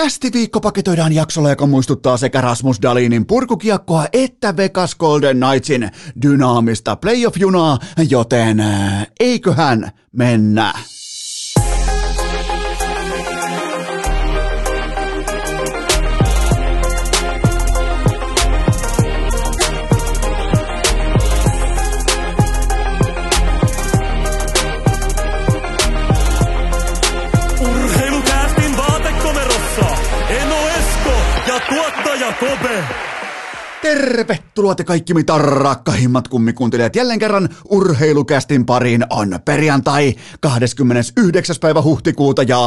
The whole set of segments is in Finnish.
Kästi viikko paketoidaan jaksolla, joka muistuttaa sekä Rasmus Dalinin purkukiekkoa että Vegas Golden Knightsin dynaamista playoff-junaa, joten äh, eiköhän mennä. Tervetuloa te kaikki mitä rakkahimmat kummikuuntelijat jälleen kerran urheilukästin pariin on perjantai 29. päivä huhtikuuta ja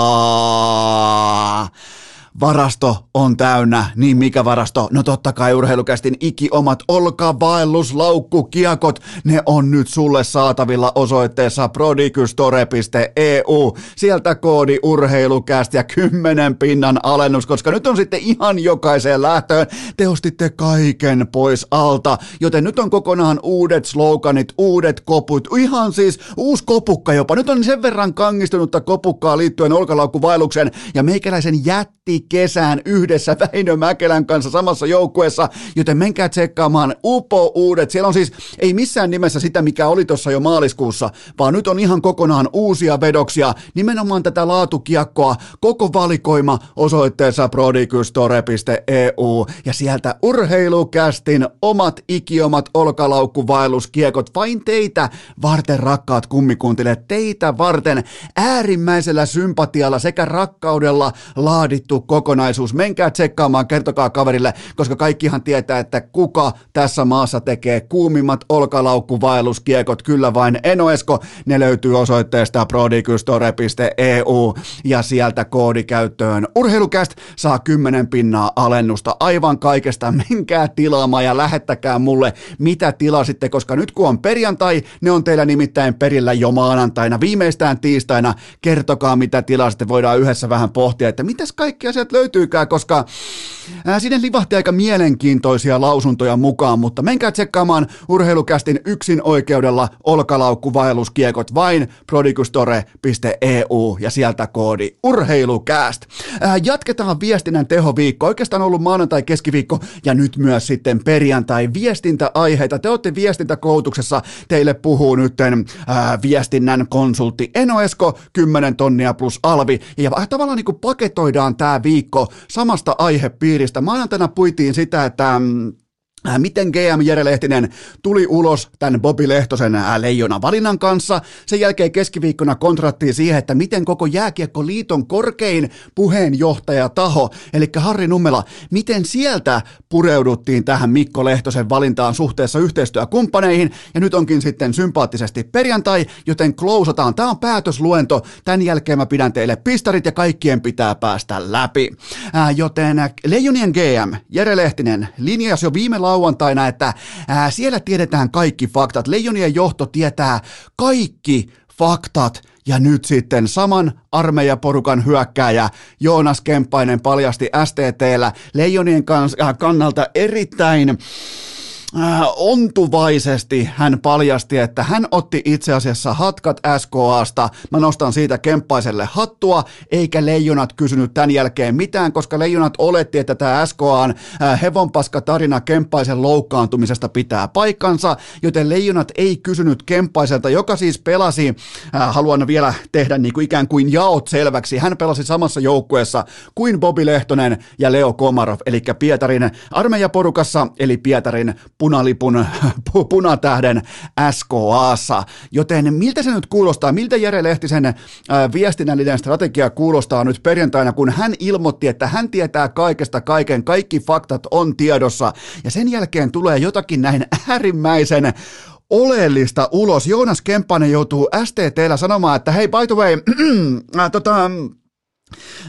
Varasto on täynnä, niin mikä varasto? No totta kai urheilukästin ikiomat olkavaelluslaukkukiekot, ne on nyt sulle saatavilla osoitteessa prodigystore.eu. Sieltä koodi urheilukäst ja 10 pinnan alennus, koska nyt on sitten ihan jokaiseen lähtöön. Te ostitte kaiken pois alta, joten nyt on kokonaan uudet sloganit, uudet koput, ihan siis uusi kopukka jopa. Nyt on sen verran kangistunutta kopukkaa liittyen olkalaukkuvaellukseen ja meikäläisen jätti kesään yhdessä Väinö Mäkelän kanssa samassa joukkueessa, joten menkää tsekkaamaan upo uudet. Siellä on siis ei missään nimessä sitä, mikä oli tuossa jo maaliskuussa, vaan nyt on ihan kokonaan uusia vedoksia, nimenomaan tätä laatukiekkoa, koko valikoima osoitteessa prodigystore.eu ja sieltä urheilukästin omat ikiomat olkalaukkuvaelluskiekot. Vain teitä varten rakkaat kummikuntelijat, teitä varten äärimmäisellä sympatialla sekä rakkaudella laadittu kokonaisuus. Menkää tsekkaamaan, kertokaa kaverille, koska kaikkihan tietää, että kuka tässä maassa tekee kuumimmat olkalaukkuvaelluskiekot. Kyllä vain Enoesko. Ne löytyy osoitteesta prodigystore.eu ja sieltä koodi käyttöön. Urheilukäst saa 10 pinnaa alennusta aivan kaikesta. Menkää tilaamaan ja lähettäkää mulle, mitä tilasitte, koska nyt kun on perjantai, ne on teillä nimittäin perillä jo maanantaina, viimeistään tiistaina. Kertokaa, mitä tilasitte. Voidaan yhdessä vähän pohtia, että mitäs kaikkea sieltä löytyykään, koska ää, sinne livahti aika mielenkiintoisia lausuntoja mukaan, mutta menkää tsekkaamaan urheilukästin yksin oikeudella olkalaukkuvaelluskiekot vain prodigustore.eu ja sieltä koodi urheilukäst. Ää, jatketaan viestinnän tehoviikko, oikeastaan ollut maanantai, keskiviikko ja nyt myös sitten perjantai viestintäaiheita. Te olette viestintäkoulutuksessa, teille puhuu nytten ää, viestinnän konsultti Enoesko, 10 tonnia plus alvi ja tavallaan niin paketoidaan tämä viikko samasta aihepiiristä. Maanantaina puitiin sitä, että mm, miten GM Jere Lehtinen tuli ulos tämän Bobi Lehtosen äh, leijona valinnan kanssa. Sen jälkeen keskiviikkona kontrattiin siihen, että miten koko Jääkiekkoliiton korkein puheenjohtajataho, eli Harri Nummela, miten sieltä pureuduttiin tähän Mikko Lehtosen valintaan suhteessa yhteistyökumppaneihin. Ja nyt onkin sitten sympaattisesti perjantai, joten klousataan. Tämä on päätösluento. Tämän jälkeen mä pidän teille pistarit ja kaikkien pitää päästä läpi. Äh, joten Leijonien GM Jere Lehtinen linjasi jo viime lauantaina, että ää, siellä tiedetään kaikki faktat. Leijonien johto tietää kaikki faktat ja nyt sitten saman armeijaporukan hyökkääjä Joonas Kemppainen paljasti STTllä Leijonien kans, äh, kannalta erittäin ontuvaisesti hän paljasti, että hän otti itse asiassa hatkat SKAsta. Mä nostan siitä Kemppaiselle hattua, eikä leijonat kysynyt tämän jälkeen mitään, koska leijonat oletti, että tämä SKAn äh, hevonpaska tarina Kemppaisen loukkaantumisesta pitää paikkansa, joten leijonat ei kysynyt Kemppaiselta, joka siis pelasi, äh, haluan vielä tehdä niin kuin ikään kuin jaot selväksi, hän pelasi samassa joukkueessa kuin Bobi Lehtonen ja Leo Komarov, eli Pietarin armeijaporukassa, eli Pietarin punalipun punatähden SKAssa. Joten miltä se nyt kuulostaa, miltä Jere Lehtisen äh, viestinnällinen strategia kuulostaa nyt perjantaina, kun hän ilmoitti, että hän tietää kaikesta kaiken, kaikki faktat on tiedossa, ja sen jälkeen tulee jotakin näin äärimmäisen oleellista ulos. Joonas Kemppainen joutuu STTllä sanomaan, että hei, by the way, äh, tota,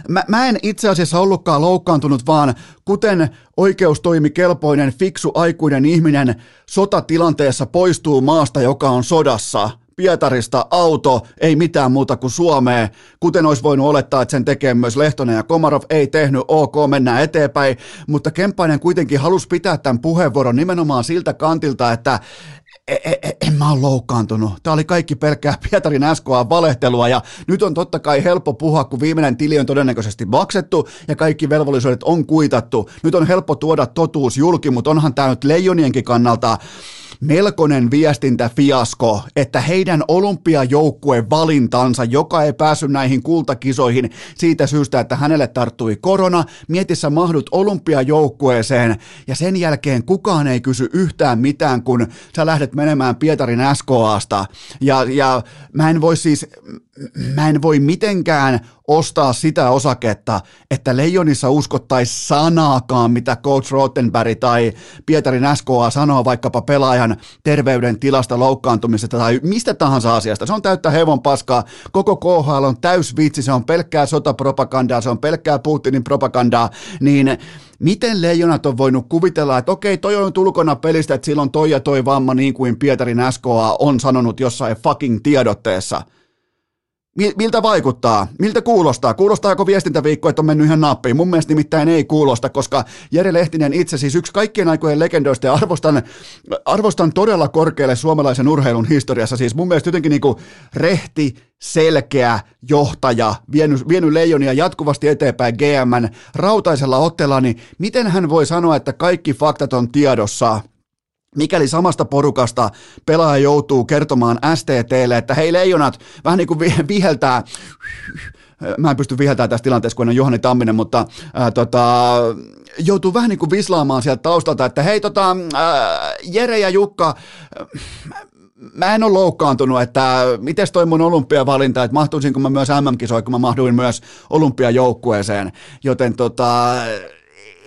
Mä, mä en itse asiassa ollutkaan loukkaantunut, vaan kuten oikeustoimikelpoinen, fiksu, aikuinen ihminen sotatilanteessa poistuu maasta, joka on sodassa, Pietarista auto, ei mitään muuta kuin Suomeen, kuten olisi voinut olettaa, että sen tekee myös Lehtonen ja Komarov, ei tehnyt, ok, mennään eteenpäin, mutta Kemppainen kuitenkin halusi pitää tämän puheenvuoron nimenomaan siltä kantilta, että en, en, e, en mä ole loukkaantunut. Tämä oli kaikki pelkkää Pietarin SKA valehtelua ja nyt on totta kai helppo puhua, kun viimeinen tili on todennäköisesti maksettu ja kaikki velvollisuudet on kuitattu. Nyt on helppo tuoda totuus julki, mutta onhan tämä nyt leijonienkin kannalta melkoinen viestintäfiasko, että heidän olympiajoukkueen valintansa, joka ei päässyt näihin kultakisoihin siitä syystä, että hänelle tarttui korona, mietissä mahdut olympiajoukkueeseen. Ja sen jälkeen kukaan ei kysy yhtään mitään, kun sä lähdet menemään Pietarin SKAsta ja, ja mä en voi siis, mä en voi mitenkään ostaa sitä osaketta, että Leijonissa uskottaisi sanaakaan, mitä Coach Rottenberg tai Pietarin SKA sanoo vaikkapa pelaajan terveyden tilasta, loukkaantumisesta tai mistä tahansa asiasta. Se on täyttä hevon paskaa. Koko KHL on täys vitsi, se on pelkkää sotapropagandaa, se on pelkkää Putinin propagandaa, niin miten leijonat on voinut kuvitella, että okei, toi on tulkona pelistä, että silloin toi ja toi vamma, niin kuin Pietarin SKA on sanonut jossain fucking tiedotteessa – Miltä vaikuttaa? Miltä kuulostaa? Kuulostaako viestintäviikko, että on mennyt ihan nappiin? Mun mielestä nimittäin ei kuulosta, koska Jere Lehtinen itse siis yksi kaikkien aikojen legendoista ja arvostan, arvostan todella korkealle suomalaisen urheilun historiassa. Siis mun mielestä jotenkin niinku rehti, selkeä johtaja, vienyt, vienyt leijonia jatkuvasti eteenpäin GMn rautaisella otteella, niin miten hän voi sanoa, että kaikki faktat on tiedossa – mikäli samasta porukasta pelaaja joutuu kertomaan STTlle, että hei leijonat, vähän niin kuin viheltää, mä en pysty viheltämään tässä tilanteessa, kun on Juhani Tamminen, mutta ää, tota, joutuu vähän niin kuin vislaamaan sieltä taustalta, että hei tota, ää, Jere ja Jukka, mä en ole loukkaantunut, että miten toi mun olympiavalinta, että mahtuisinko mä myös MM-kisoihin, kun mä mahduin myös olympiajoukkueeseen, joten tota,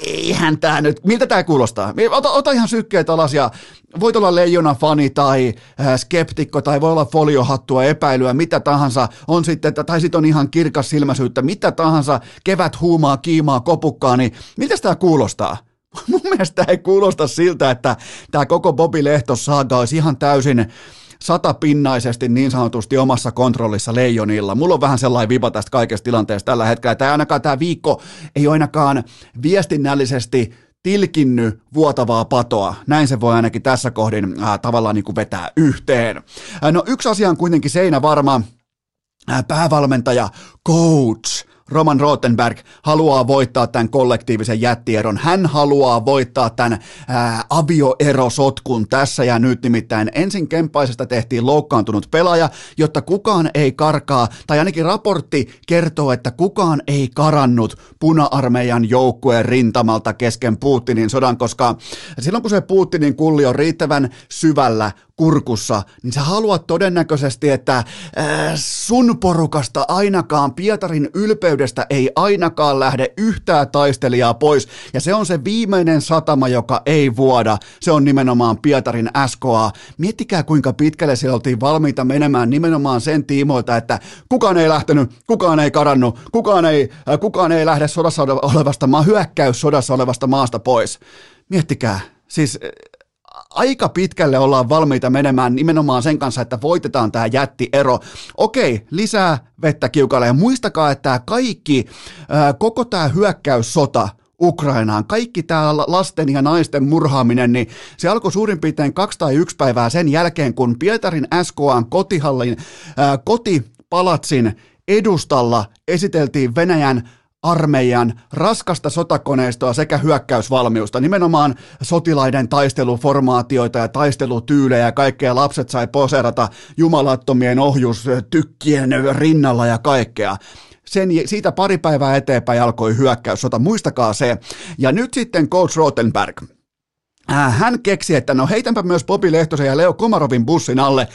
eihän tämä nyt, miltä tämä kuulostaa? Ota, ota ihan sykkeet alas ja voit olla leijona fani tai äh, skeptikko tai voi olla foliohattua, epäilyä, mitä tahansa on sitten, tai sitten on ihan kirkas silmäisyyttä, mitä tahansa, kevät huumaa, kiimaa, kopukkaa, niin miltä tämä kuulostaa? Mun mielestä ei kuulosta siltä, että tämä koko Bobi Lehtos saaga olisi ihan täysin satapinnaisesti niin sanotusti omassa kontrollissa leijonilla. Mulla on vähän sellainen viba tästä kaikesta tilanteesta tällä hetkellä. Tämä ainakaan tämä viikko ei ainakaan viestinnällisesti tilkinny vuotavaa patoa. Näin se voi ainakin tässä kohdin äh, tavallaan niin kuin vetää yhteen. Äh, no yksi asia on kuitenkin seinä varma. Päävalmentaja, coach, Roman Rottenberg haluaa voittaa tämän kollektiivisen jättieron. Hän haluaa voittaa tämän ää, avioerosotkun tässä ja nyt nimittäin. Ensin Kempaisesta tehtiin loukkaantunut pelaaja, jotta kukaan ei karkaa, tai ainakin raportti kertoo, että kukaan ei karannut puna-armeijan joukkueen rintamalta kesken Putinin sodan, koska silloin kun se Putinin kulli on riittävän syvällä kurkussa, niin sä haluat todennäköisesti, että sun porukasta ainakaan Pietarin ylpeydestä ei ainakaan lähde yhtään taistelijaa pois, ja se on se viimeinen satama, joka ei vuoda, se on nimenomaan Pietarin SKA. Miettikää kuinka pitkälle siellä oltiin valmiita menemään nimenomaan sen tiimoilta, että kukaan ei lähtenyt, kukaan ei karannut, kukaan ei, kukaan ei lähde sodassa olevasta maa, hyökkäys sodassa olevasta maasta pois. Miettikää, siis aika pitkälle ollaan valmiita menemään nimenomaan sen kanssa, että voitetaan tämä jättiero. Okei, lisää vettä kiukalle ja muistakaa, että tämä kaikki, koko tämä hyökkäyssota, Ukrainaan. Kaikki tämä lasten ja naisten murhaaminen, niin se alkoi suurin piirtein kaksi tai yksi päivää sen jälkeen, kun Pietarin SKAn kotihallin, ää, kotipalatsin edustalla esiteltiin Venäjän armeijan raskasta sotakoneistoa sekä hyökkäysvalmiusta, nimenomaan sotilaiden taisteluformaatioita ja taistelutyylejä ja kaikkea lapset sai poserata jumalattomien ohjustykkien rinnalla ja kaikkea. Sen, siitä pari päivää eteenpäin alkoi hyökkäyssota, muistakaa se. Ja nyt sitten Coach Rottenberg, Äh, hän keksi, että no heitänpä myös Bobi Lehtosen ja Leo Komarovin bussin alle.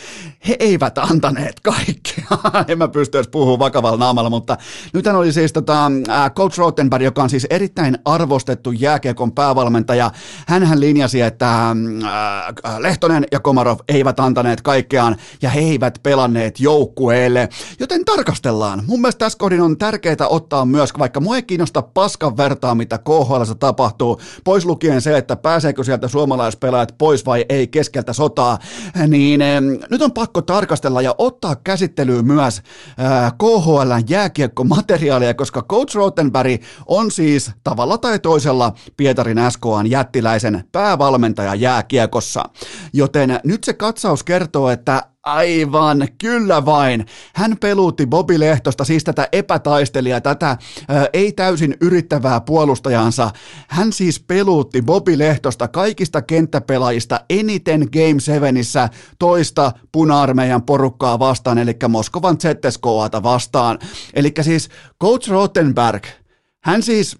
He eivät antaneet kaikkea. en mä pysty edes puhumaan vakavalla naamalla, mutta nythän oli siis tota, äh, Coach Rottenberg, joka on siis erittäin arvostettu jääkiekon päävalmentaja. Hänhän linjasi, että äh, Lehtonen ja Komarov eivät antaneet kaikkeaan ja he eivät pelanneet joukkueelle. Joten tarkastellaan. Mun mielestä tässä kohdin on tärkeää ottaa myös, vaikka mua ei kiinnosta paskan vertaa, mitä KHL tapahtuu, pois lukien se, että pääseekö sieltä älykkäitä suomalaispelaajat pois vai ei keskeltä sotaa, niin nyt on pakko tarkastella ja ottaa käsittelyyn myös KHL jääkiekkomateriaalia, koska Coach Rottenberg on siis tavalla tai toisella Pietarin SKAn jättiläisen päävalmentaja jääkiekossa. Joten nyt se katsaus kertoo, että Aivan, kyllä vain. Hän peluutti Bobi Lehtosta, siis tätä epätaistelijaa, tätä ä, ei täysin yrittävää puolustajansa. Hän siis peluutti Bobi Lehtosta kaikista kenttäpelaajista eniten Game 7 toista puna-armeijan porukkaa vastaan, eli Moskovan ZSKAta vastaan. Eli siis Coach Rottenberg, hän siis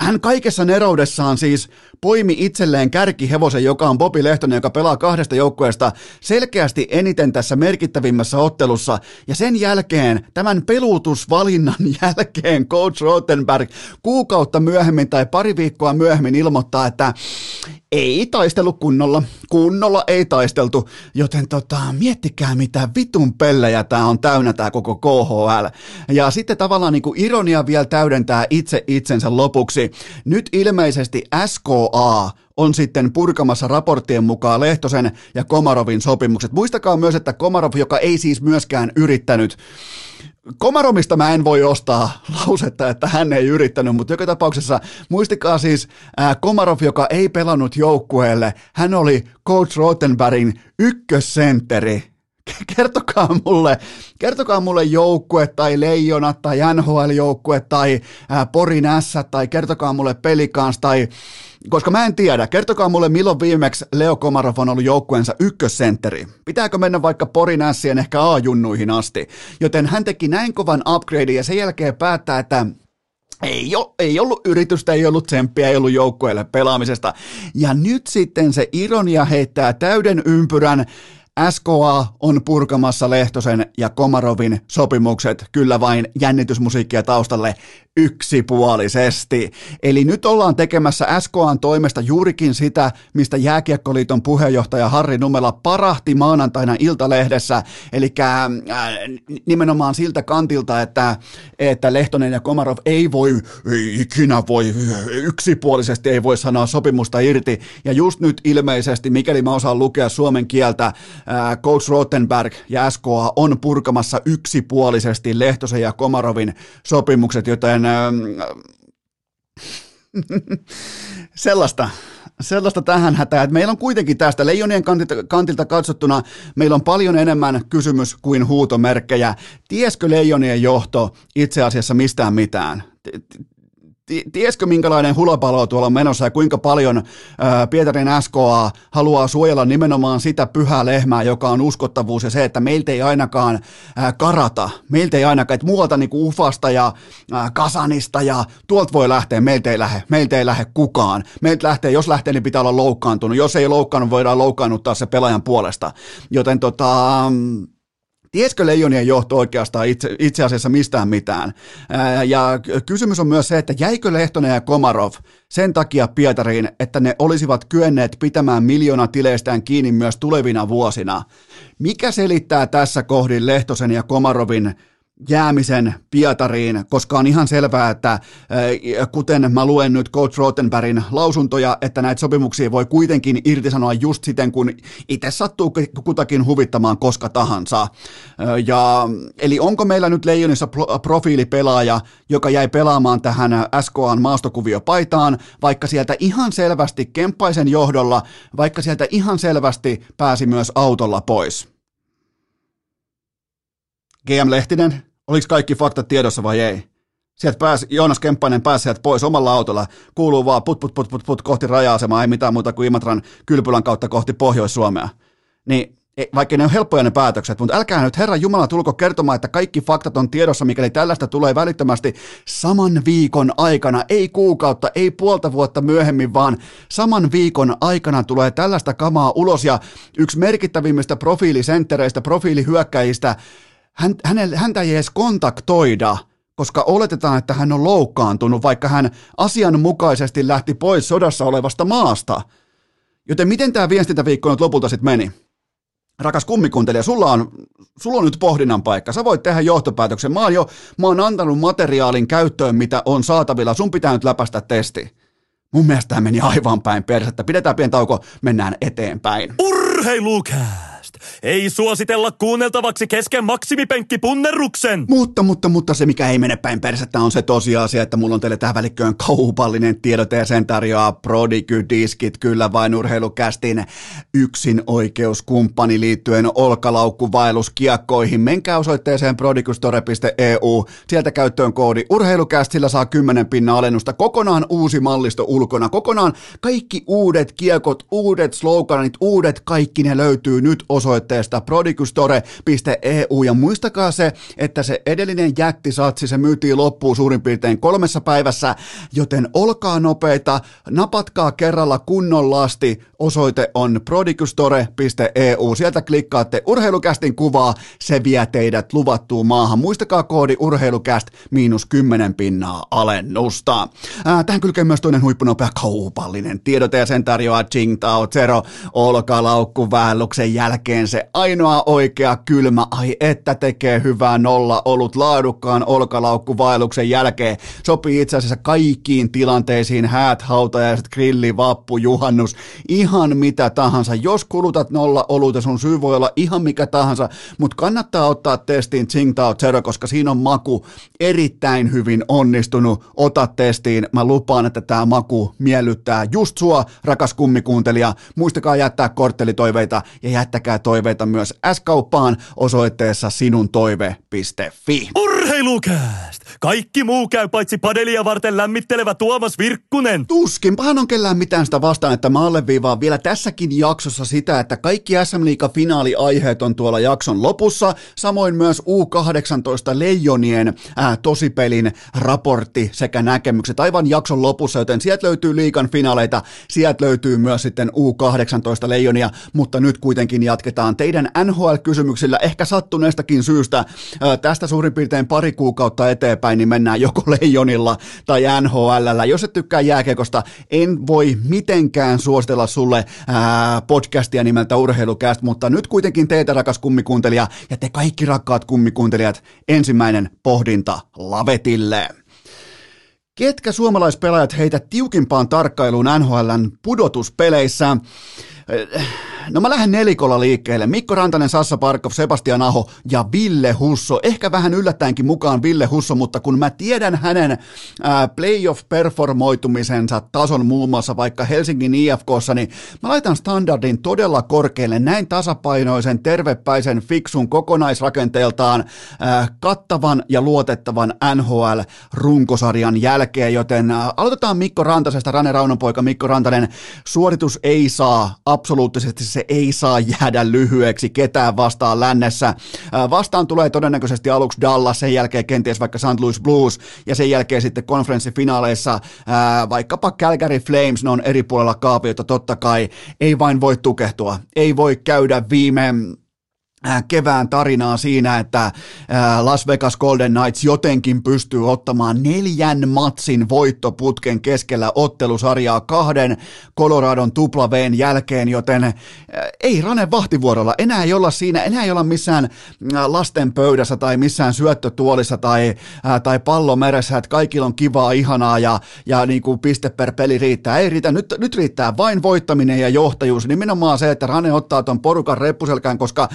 hän kaikessa neroudessaan siis poimi itselleen kärkihevosen, joka on Bobi Lehtonen, joka pelaa kahdesta joukkueesta selkeästi eniten tässä merkittävimmässä ottelussa. Ja sen jälkeen, tämän peluutusvalinnan jälkeen, Coach Rottenberg kuukautta myöhemmin tai pari viikkoa myöhemmin ilmoittaa, että ei taistelu kunnolla. Kunnolla ei taisteltu, joten tota, miettikää mitä vitun pellejä tämä on täynnä tämä koko KHL. Ja sitten tavallaan niin ironia vielä täydentää itse itsensä lopuksi. Nyt ilmeisesti SKA on sitten purkamassa raporttien mukaan Lehtosen ja Komarovin sopimukset. Muistakaa myös, että Komarov, joka ei siis myöskään yrittänyt Komaromista mä en voi ostaa lausetta, että hän ei yrittänyt, mutta joka tapauksessa muistikaa siis ää, Komarov, joka ei pelannut joukkueelle, hän oli Coach Rottenbergin ykkössentteri kertokaa mulle, kertokaa mulle joukkue tai Leijonat tai NHL-joukkue tai ää, Porin S tai kertokaa mulle Pelikans tai koska mä en tiedä, kertokaa mulle milloin viimeksi Leo Komarov on ollut joukkueensa ykkössentteri. Pitääkö mennä vaikka Porin ässien ehkä A-junnuihin asti? Joten hän teki näin kovan upgrade ja sen jälkeen päättää, että ei, ole, ei ollut yritystä, ei ollut tsemppiä, ei ollut joukkueelle pelaamisesta. Ja nyt sitten se ironia heittää täyden ympyrän SKA on purkamassa Lehtosen ja Komarovin sopimukset, kyllä vain jännitysmusiikkia taustalle yksipuolisesti. Eli nyt ollaan tekemässä SKAn toimesta juurikin sitä, mistä Jääkiekkoliiton puheenjohtaja Harri Numela parahti maanantaina Iltalehdessä, eli äh, nimenomaan siltä kantilta, että, että Lehtonen ja Komarov ei voi, ei ikinä voi, yksipuolisesti ei voi sanoa sopimusta irti, ja just nyt ilmeisesti, mikäli mä osaan lukea suomen kieltä, Coach Rottenberg ja SKA on purkamassa yksipuolisesti Lehtosen ja Komarovin sopimukset, joten sellaista, sellaista tähän hätään, että meillä on kuitenkin tästä Leijonien kantilta, kantilta katsottuna, meillä on paljon enemmän kysymys kuin huutomerkkejä. Tieskö Leijonien johto itse asiassa mistään mitään? Tieskö minkälainen hulapalo tuolla on menossa ja kuinka paljon ää, Pietarin SKA haluaa suojella nimenomaan sitä pyhää lehmää, joka on uskottavuus ja se, että meiltä ei ainakaan ää, karata, meiltä ei ainakaan, että muualta niin kuin Ufasta ja ää, Kasanista ja tuolta voi lähteä, meiltä ei lähde, meiltä ei lähde kukaan. Meiltä lähtee, jos lähtee, niin pitää olla loukkaantunut. Jos ei loukkaannut, voidaan loukkaannuttaa se pelaajan puolesta. Joten tota, Tieskö Leijonien johto oikeastaan itse, itse asiassa mistään mitään? Ää, ja kysymys on myös se, että jäikö Lehtonen ja Komarov sen takia Pietariin, että ne olisivat kyenneet pitämään miljoona tileistään kiinni myös tulevina vuosina. Mikä selittää tässä kohdin Lehtosen ja Komarovin jäämisen Pietariin, koska on ihan selvää, että äh, kuten mä luen nyt Coach Rottenbergin lausuntoja, että näitä sopimuksia voi kuitenkin irtisanoa just siten, kun itse sattuu kutakin huvittamaan koska tahansa. Äh, ja, eli onko meillä nyt Leijonissa profiilipelaaja, joka jäi pelaamaan tähän SKAn maastokuviopaitaan, vaikka sieltä ihan selvästi Kemppaisen johdolla, vaikka sieltä ihan selvästi pääsi myös autolla pois? GM Lehtinen, Oliko kaikki faktat tiedossa vai ei? Sieltä pääsi, Joonas Kemppainen pääsi sieltä pois omalla autolla, kuuluu vaan put put put put put kohti raja-asemaa, ei mitään muuta kuin Imatran kylpylän kautta kohti Pohjois-Suomea. Niin vaikka ne on helppoja ne päätökset, mutta älkää nyt Herran Jumala tulko kertomaan, että kaikki faktat on tiedossa, mikäli tällaista tulee välittömästi saman viikon aikana, ei kuukautta, ei puolta vuotta myöhemmin, vaan saman viikon aikana tulee tällaista kamaa ulos ja yksi merkittävimmistä profiilisenttereistä, profiilihyökkäjistä, hän, hänelle, häntä ei edes kontaktoida, koska oletetaan, että hän on loukkaantunut, vaikka hän asianmukaisesti lähti pois sodassa olevasta maasta. Joten miten tämä viestintäviikko nyt lopulta sitten meni? Rakas kummikuntelija, sulla on, sulla on nyt pohdinnan paikka. Sä voit tehdä johtopäätöksen. Mä oon jo mä oon antanut materiaalin käyttöön, mitä on saatavilla. Sun pitää nyt läpäistä testi. Mun mielestä tämä meni aivan päin persettä. Pidetään pieni tauko, mennään eteenpäin. Urheilukääst! Ei suositella kuunneltavaksi kesken maksimipenkkipunnerruksen! Mutta, mutta, mutta se mikä ei mene päin persettä on se tosiasia, että mulla on teille tähän välikköön kaupallinen tiedote ja sen tarjoaa Prodigy Diskit kyllä vain urheilukästin yksin oikeuskumppani liittyen olkalaukkuvaelluskiekkoihin. Menkää osoitteeseen prodigystore.eu, sieltä käyttöön koodi urheilukäst, sillä saa 10 pinnan alennusta. Kokonaan uusi mallisto ulkona, kokonaan kaikki uudet kiekot, uudet sloganit, uudet kaikki ne löytyy nyt osoitteesta prodigystore.eu ja muistakaa se, että se edellinen jättisatsi, se myytiin loppuun suurin piirtein kolmessa päivässä, joten olkaa nopeita, napatkaa kerralla kunnon lasti, osoite on prodigystore.eu, sieltä klikkaatte urheilukästin kuvaa, se vie teidät luvattuun maahan. Muistakaa koodi urheilukäst miinus 10 pinnaa alennusta. Ää, tähän kylkee myös toinen huippunopea kaupallinen tiedote ja sen tarjoaa Tao Zero olkalaukku väälluksen jälkeen se ainoa oikea kylmä, ai että tekee hyvää nolla olut laadukkaan olkalaukkuvaelluksen jälkeen. Sopii itse asiassa kaikkiin tilanteisiin, häät, hautajaiset, grilli, vappu, juhannus, ihan mitä tahansa. Jos kulutat nolla oluta, sun syy voi olla ihan mikä tahansa, mutta kannattaa ottaa testiin Tsingtao Zero, koska siinä on maku erittäin hyvin onnistunut. Ota testiin, mä lupaan, että tämä maku miellyttää just sua, rakas kummikuuntelija. Muistakaa jättää korttelitoiveita ja jättäkää toiveita myös S-kauppaan osoitteessa sinuntoive.fi. Urheilukääst! Kaikki muu käy paitsi padelia varten lämmittelevä Tuomas Virkkunen. Tuskinpahan on kellään mitään sitä vastaan, että mä alleviivaan vielä tässäkin jaksossa sitä, että kaikki SM Liiga finaaliaiheet on tuolla jakson lopussa, samoin myös U18 Leijonien ää, tosipelin raportti sekä näkemykset aivan jakson lopussa, joten sieltä löytyy liikan finaaleita, sieltä löytyy myös sitten U18 Leijonia, mutta nyt kuitenkin jatketaan teidän NHL-kysymyksillä ehkä sattuneestakin syystä ää, tästä suurin piirtein pari kuukautta eteenpäin, niin mennään joko Leijonilla tai NHL. Jos et tykkää jääkekosta, en voi mitenkään suositella sulle ää, podcastia nimeltä Urheilukäst, mutta nyt kuitenkin teitä rakas kummikuuntelija ja te kaikki rakkaat kummikuuntelijat, ensimmäinen pohdinta lavetille. Ketkä suomalaispelaajat heitä tiukimpaan tarkkailuun NHLn pudotuspeleissä? No mä lähden nelikolla liikkeelle. Mikko Rantanen, Sassa Parkov, Sebastian Aho ja Ville Husso. Ehkä vähän yllättäenkin mukaan Ville Husso, mutta kun mä tiedän hänen ää, playoff-performoitumisensa tason muun muassa vaikka Helsingin IFKssa, niin mä laitan standardin todella korkealle näin tasapainoisen, tervepäisen, fiksun kokonaisrakenteeltaan ää, kattavan ja luotettavan NHL-runkosarjan jälkeen, joten aloitetaan Mikko Rantasesta, Rane Raunonpoika Mikko Rantanen. Suoritus ei saa absoluuttisesti se ei saa jäädä lyhyeksi ketään vastaan lännessä. Vastaan tulee todennäköisesti aluksi Dallas, sen jälkeen kenties vaikka St. Louis Blues ja sen jälkeen sitten konferenssifinaaleissa vaikkapa Calgary Flames, ne on eri puolella kaapiota totta kai, ei vain voi tukehtua, ei voi käydä viime kevään tarinaa siinä, että äh, Las Vegas Golden Knights jotenkin pystyy ottamaan neljän matsin voittoputken keskellä ottelusarjaa kahden Coloradon tuplaveen jälkeen, joten äh, ei Rane vahtivuorolla, enää ei olla siinä, enää ei olla missään lasten pöydässä tai missään syöttötuolissa tai, tai pallomeressä, että kaikilla on kivaa, ihanaa ja, ja niin kuin piste per peli riittää. Ei riitä, nyt, nyt riittää vain voittaminen ja johtajuus, nimenomaan se, että Rane ottaa ton porukan reppuselkään, koska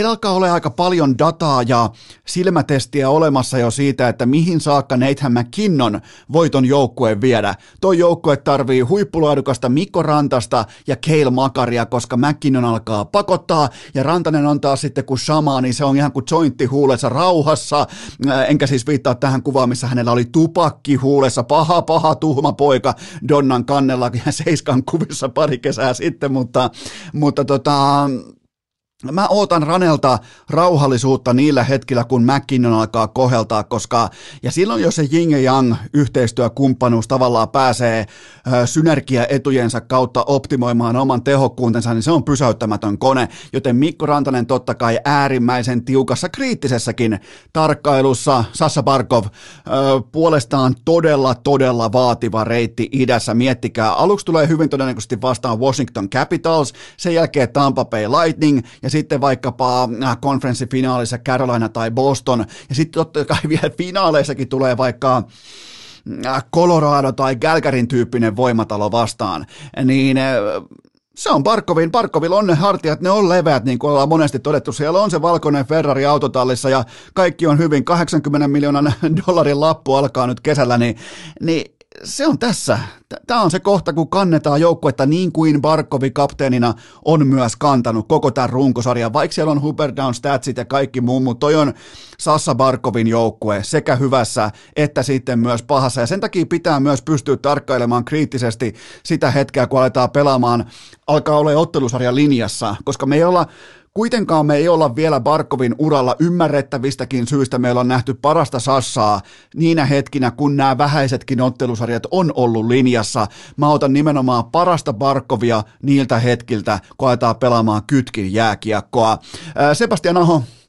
meillä alkaa olla aika paljon dataa ja silmätestiä olemassa jo siitä, että mihin saakka Nathan McKinnon voiton joukkueen viedä. Tuo joukkue tarvii huippulaadukasta Mikko Rantasta ja Kale Makaria, koska McKinnon alkaa pakottaa ja Rantanen on taas sitten kuin sama, niin se on ihan kuin jointti huulessa rauhassa. Enkä siis viittaa tähän kuvaan, missä hänellä oli tupakki huulessa, paha, paha, tuhma poika Donnan kannella ja Seiskan kuvissa pari kesää sitten, mutta, mutta tota, Mä ootan Ranelta rauhallisuutta niillä hetkillä, kun McKinnon alkaa koheltaa, koska ja silloin jos se Jing ja Yang yhteistyökumppanuus tavallaan pääsee ö, synergiaetujensa kautta optimoimaan oman tehokkuutensa, niin se on pysäyttämätön kone, joten Mikko Rantanen totta kai äärimmäisen tiukassa kriittisessäkin tarkkailussa. Sassa Barkov ö, puolestaan todella, todella vaativa reitti idässä. Miettikää, aluksi tulee hyvin todennäköisesti vastaan Washington Capitals, sen jälkeen Tampa Bay Lightning ja sitten vaikkapa äh, konferenssifinaalissa Carolina tai Boston, ja sitten totta kai vielä finaaleissakin tulee vaikka Colorado tai Gälkärin tyyppinen voimatalo vastaan, niin se on Barkovin. Barkovilla on ne hartiat, ne on leveät, niin kuin ollaan monesti todettu. Siellä on se valkoinen Ferrari autotallissa ja kaikki on hyvin. 80 miljoonan dollarin lappu alkaa nyt kesällä, niin, niin se on tässä. Tämä on se kohta, kun kannetaan joukkuetta niin kuin Barkovi kapteenina on myös kantanut koko tämän runkosarjan. Vaikka siellä on Huber Down Statsit ja kaikki muu, mutta toi on Sassa Barkovin joukkue sekä hyvässä että sitten myös pahassa. Ja sen takia pitää myös pystyä tarkkailemaan kriittisesti sitä hetkeä, kun aletaan pelaamaan, alkaa olla ottelusarjan linjassa, koska me ei olla Kuitenkaan me ei olla vielä Barkovin uralla ymmärrettävistäkin syistä. Meillä on nähty parasta Sassaa niinä hetkinä, kun nämä vähäisetkin ottelusarjat on ollut linjassa. Mä otan nimenomaan parasta Barkovia niiltä hetkiltä, kun aletaan pelaamaan kytkin jääkiekkoa. Sebastian Aho, Äh,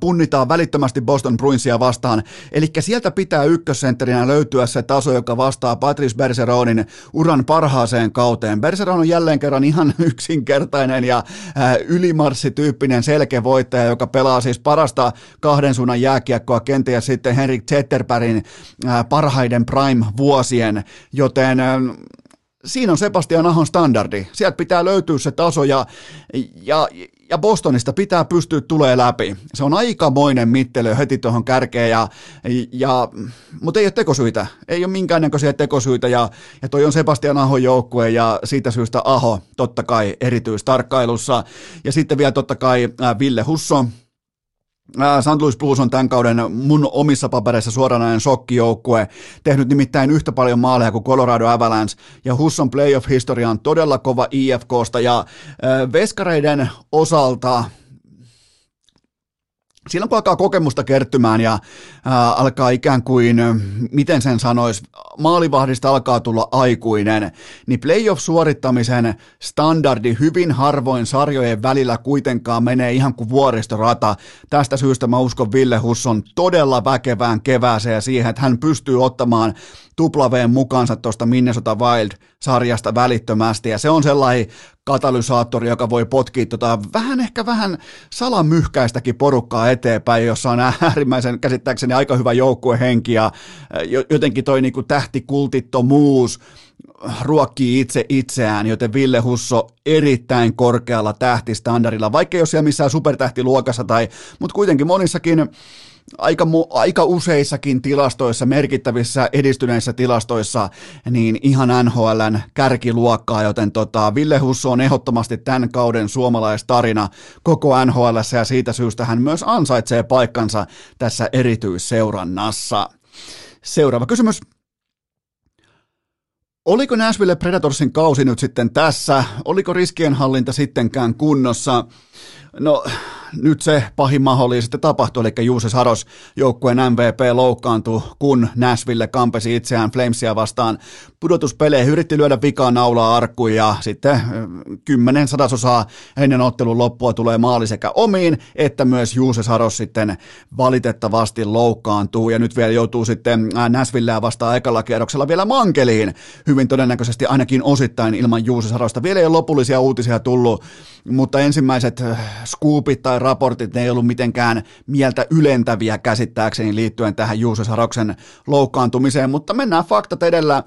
punnitaan välittömästi Boston Bruinsia vastaan. Eli sieltä pitää ykkössentterinä löytyä se taso, joka vastaa Patrice Bergeronin uran parhaaseen kauteen. Bergeron on jälleen kerran ihan yksinkertainen ja äh, ylimarssityyppinen selkeä voittaja, joka pelaa siis parasta kahden suunnan jääkiekkoa kenties sitten Henrik Zetterbergin äh, parhaiden prime-vuosien, joten siinä on Sebastian Ahon standardi. Sieltä pitää löytyä se taso ja, ja, ja Bostonista pitää pystyä tulee läpi. Se on aikamoinen mittelö heti tuohon kärkeen, ja, ja, mutta ei ole tekosyitä. Ei ole minkäännäköisiä tekosyitä, ja, ja toi on Sebastian Ahon joukkue, ja siitä syystä Aho totta kai erityistarkkailussa. Ja sitten vielä totta kai Ville Husso, St. Louis Blues on tämän kauden mun omissa papereissa suoranainen shokkijoukkue, tehnyt nimittäin yhtä paljon maaleja kuin Colorado Avalanche, ja Husson playoff-historia on todella kova IFKsta, ja veskareiden osalta silloin kun alkaa kokemusta kertymään ja ää, alkaa ikään kuin, miten sen sanoisi, maalivahdista alkaa tulla aikuinen, niin playoff-suorittamisen standardi hyvin harvoin sarjojen välillä kuitenkaan menee ihan kuin vuoristorata. Tästä syystä mä uskon Ville Husson todella väkevään kevääseen ja siihen, että hän pystyy ottamaan tuplaveen mukaansa tuosta Minnesota Wild-sarjasta välittömästi, ja se on sellainen katalysaattori, joka voi potkia tota vähän ehkä vähän salamyhkäistäkin porukkaa eteenpäin, jossa on äärimmäisen käsittääkseni aika hyvä joukkuehenki. Ja jotenkin toi niinku tähtikultittomuus ruokkii itse itseään, joten Ville Husso erittäin korkealla tähtistandardilla, vaikka ole siellä missään supertähtiluokassa tai, mutta kuitenkin monissakin aika, aika useissakin tilastoissa, merkittävissä edistyneissä tilastoissa, niin ihan NHLn kärkiluokkaa, joten tota, Ville Husso on ehdottomasti tämän kauden suomalaistarina koko NHL ja siitä syystä hän myös ansaitsee paikkansa tässä erityisseurannassa. Seuraava kysymys. Oliko Nashville Predatorsin kausi nyt sitten tässä? Oliko riskienhallinta sittenkään kunnossa? No, nyt se pahin mahdollisesti tapahtui, eli Juuse Saros joukkueen MVP loukkaantui, kun Nashville kampesi itseään Flamesia vastaan pudotuspeleihin, yritti lyödä vikaa naulaa arkkuun ja sitten kymmenen sadasosaa ennen ottelun loppua tulee maali sekä omiin, että myös Juuse Saros sitten valitettavasti loukkaantuu ja nyt vielä joutuu sitten Nashvilleä vastaan ekalla kierroksella vielä mankeliin, hyvin todennäköisesti ainakin osittain ilman Juuse Sarosta. Vielä ei ole lopullisia uutisia tullut, mutta ensimmäiset scoopit tai raportit, ne ei ollut mitenkään mieltä ylentäviä käsittääkseni liittyen tähän Juuse Saroksen loukkaantumiseen, mutta mennään faktat edellä.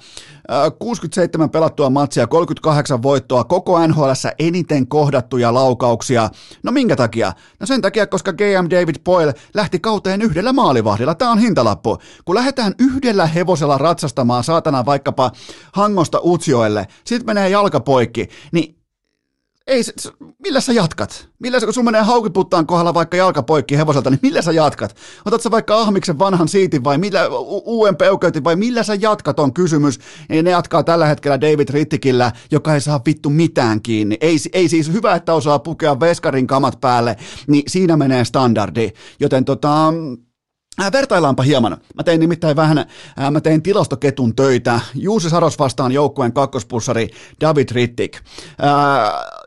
67 pelattua matsia, 38 voittoa, koko NHL eniten kohdattuja laukauksia. No minkä takia? No sen takia, koska GM David Boyle lähti kauteen yhdellä maalivahdilla. Tämä on hintalappu. Kun lähdetään yhdellä hevosella ratsastamaan saatana vaikkapa Hangosta Utsioelle, sitten menee jalkapoikki, niin ei, millä sä jatkat? Millä sä, kun sun menee haukiputtaan kohdalla vaikka jalka poikki hevoselta, niin millä sä jatkat? Otat sä vaikka Ahmiksen vanhan siitin vai millä, uuden peukeutin vai millä sä jatkat on kysymys. Ja ne jatkaa tällä hetkellä David Rittikillä, joka ei saa vittu mitään kiinni. Ei, ei siis hyvä, että osaa pukea veskarin kamat päälle, niin siinä menee standardi. Joten tota, Äh, vertaillaanpa hieman. Mä tein nimittäin vähän, äh, mä tein tilastoketun töitä. Juusi Saros vastaan joukkueen kakkospussari David Rittik. Äh,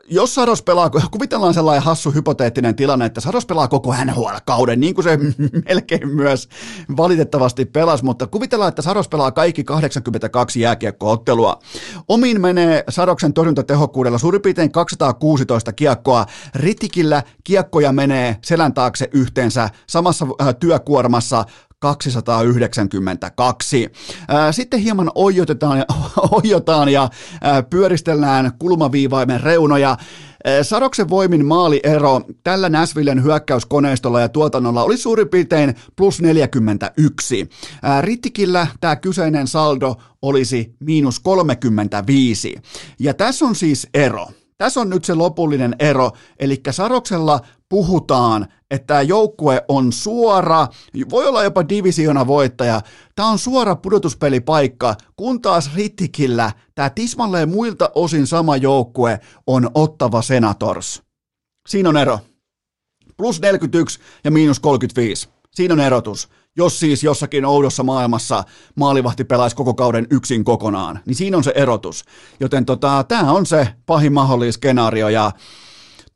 jos Saros pelaa, kuvitellaan sellainen hassu hypoteettinen tilanne, että Saros pelaa koko NHL-kauden, niin kuin se melkein myös valitettavasti pelasi, mutta kuvitellaan, että Saros pelaa kaikki 82 jääkiekkoottelua. Omin menee Saroksen torjuntatehokkuudella suurin piirtein 216 kiekkoa. Ritikillä kiekkoja menee selän taakse yhteensä samassa työkuormassa maailmassa 292. Sitten hieman ojotetaan ja, ojotaan ja pyöristellään kulmaviivaimen reunoja. Saroksen voimin maaliero tällä Näsvillen hyökkäyskoneistolla ja tuotannolla oli suurin piirtein plus 41. Rittikillä tämä kyseinen saldo olisi miinus 35. Ja tässä on siis ero. Tässä on nyt se lopullinen ero, eli Saroksella puhutaan, että tämä joukkue on suora, voi olla jopa divisiona voittaja, tämä on suora pudotuspelipaikka, kun taas Rittikillä tämä tismalleen muilta osin sama joukkue on Ottava Senators. Siinä on ero. Plus 41 ja miinus 35. Siinä on erotus. Jos siis jossakin oudossa maailmassa maalivahti pelaisi koko kauden yksin kokonaan, niin siinä on se erotus. Joten tota, tämä on se pahin mahdollinen skenaario ja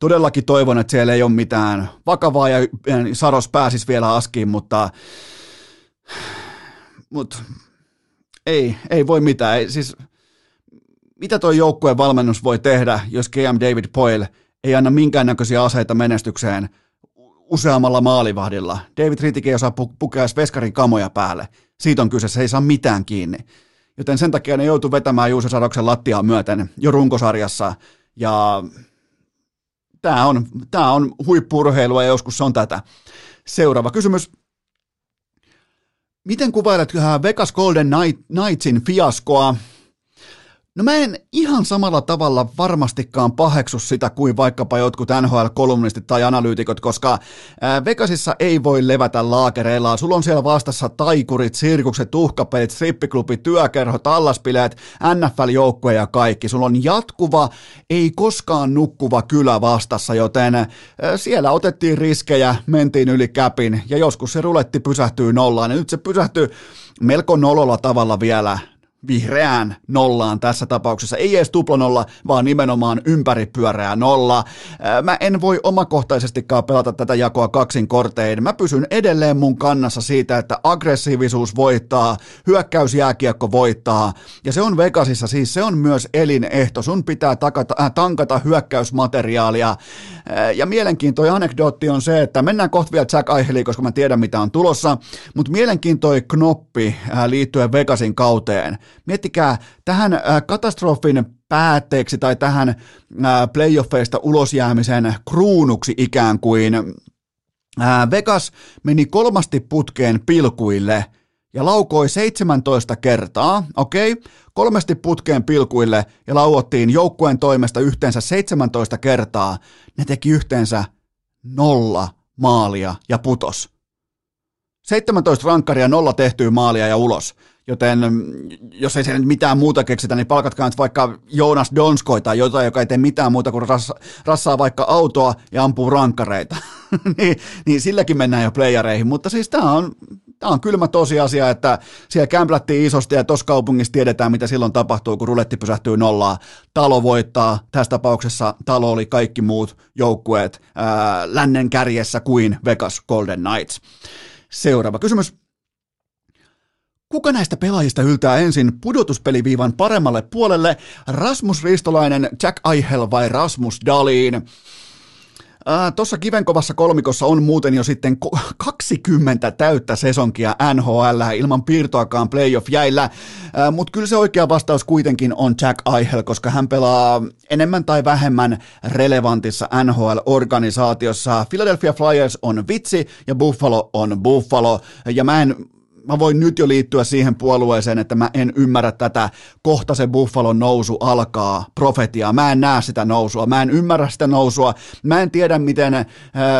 todellakin toivon, että siellä ei ole mitään vakavaa ja Saros pääsisi vielä askiin, mutta, mutta ei, ei voi mitään. Ei, siis, mitä tuo joukkueen valmennus voi tehdä, jos GM David Poyle ei anna minkäännäköisiä aseita menestykseen useammalla maalivahdilla. David Rittik ei osaa pu- pukea veskarin kamoja päälle. Siitä on kyse, se ei saa mitään kiinni. Joten sen takia ne joutuu vetämään Juuse Sadoksen lattiaa myöten jo runkosarjassa. Ja Tämä on, tämä on huippurheilua ja joskus se on tätä. Seuraava kysymys. Miten kuvailet Vegas Golden Knightsin fiaskoa? No mä en ihan samalla tavalla varmastikaan paheksu sitä kuin vaikkapa jotkut NHL-kolumnistit tai analyytikot, koska Vegasissa ei voi levätä laakereillaan. Sulla on siellä vastassa taikurit, sirkukset, uhkapelit, strippiklubi, työkerho, tallaspileet, NFL-joukkue ja kaikki. Sulla on jatkuva, ei koskaan nukkuva kylä vastassa, joten siellä otettiin riskejä, mentiin yli käpin ja joskus se ruletti pysähtyy nollaan. Ja nyt se pysähtyy melko nololla tavalla vielä vihreään nollaan tässä tapauksessa. Ei edes tuplanolla, vaan nimenomaan ympäripyöreä nolla. Mä en voi omakohtaisestikaan pelata tätä jakoa kaksin kortein. Mä pysyn edelleen mun kannassa siitä, että aggressiivisuus voittaa, hyökkäysjääkiekko voittaa. Ja se on Vegasissa, siis se on myös elinehto. Sun pitää takata, äh, tankata hyökkäysmateriaalia. Ja mielenkiintoinen anekdootti on se, että mennään kohta vielä Jack Eicheliin, koska mä tiedän mitä on tulossa. Mutta mielenkiintoinen knoppi äh, liittyen Vegasin kauteen Miettikää tähän äh, katastrofin päätteeksi tai tähän äh, playoffeista ulosjäämisen kruunuksi ikään kuin äh, Vegas meni kolmasti putkeen pilkuille ja laukoi 17 kertaa, okei, okay? kolmesti putkeen pilkuille ja lauottiin joukkueen toimesta yhteensä 17 kertaa. Ne teki yhteensä nolla maalia ja putos. 17 rankkaria, nolla tehtyä maalia ja ulos. Joten mm, jos ei se nyt mitään muuta keksitä, niin palkatkaa nyt vaikka Jonas Donskoi tai jotain, joka ei tee mitään muuta kuin rassa, rassaa vaikka autoa ja ampuu rankkareita. niin, niin silläkin mennään jo playereihin. Mutta siis tämä on, on kylmä tosiasia, että siellä kämplättiin isosti ja tuossa kaupungissa tiedetään, mitä silloin tapahtuu, kun ruletti pysähtyy nollaan. Talo voittaa, tässä tapauksessa talo oli kaikki muut joukkueet ää, lännen kärjessä kuin Vegas Golden Knights. Seuraava kysymys. Kuka näistä pelaajista yltää ensin pudotuspeliviivan paremmalle puolelle? Rasmus Ristolainen, Jack Eichel vai Rasmus Dalin? Tuossa kivenkovassa kolmikossa on muuten jo sitten 20 täyttä sesonkia NHL ilman piirtoakaan playoff jäillä, mutta kyllä se oikea vastaus kuitenkin on Jack Eichel, koska hän pelaa enemmän tai vähemmän relevantissa NHL-organisaatiossa. Philadelphia Flyers on vitsi ja Buffalo on Buffalo, ja mä en mä voin nyt jo liittyä siihen puolueeseen, että mä en ymmärrä tätä, kohta se Buffalon nousu alkaa, profetiaa. Mä en näe sitä nousua, mä en ymmärrä sitä nousua, mä en tiedä miten äh,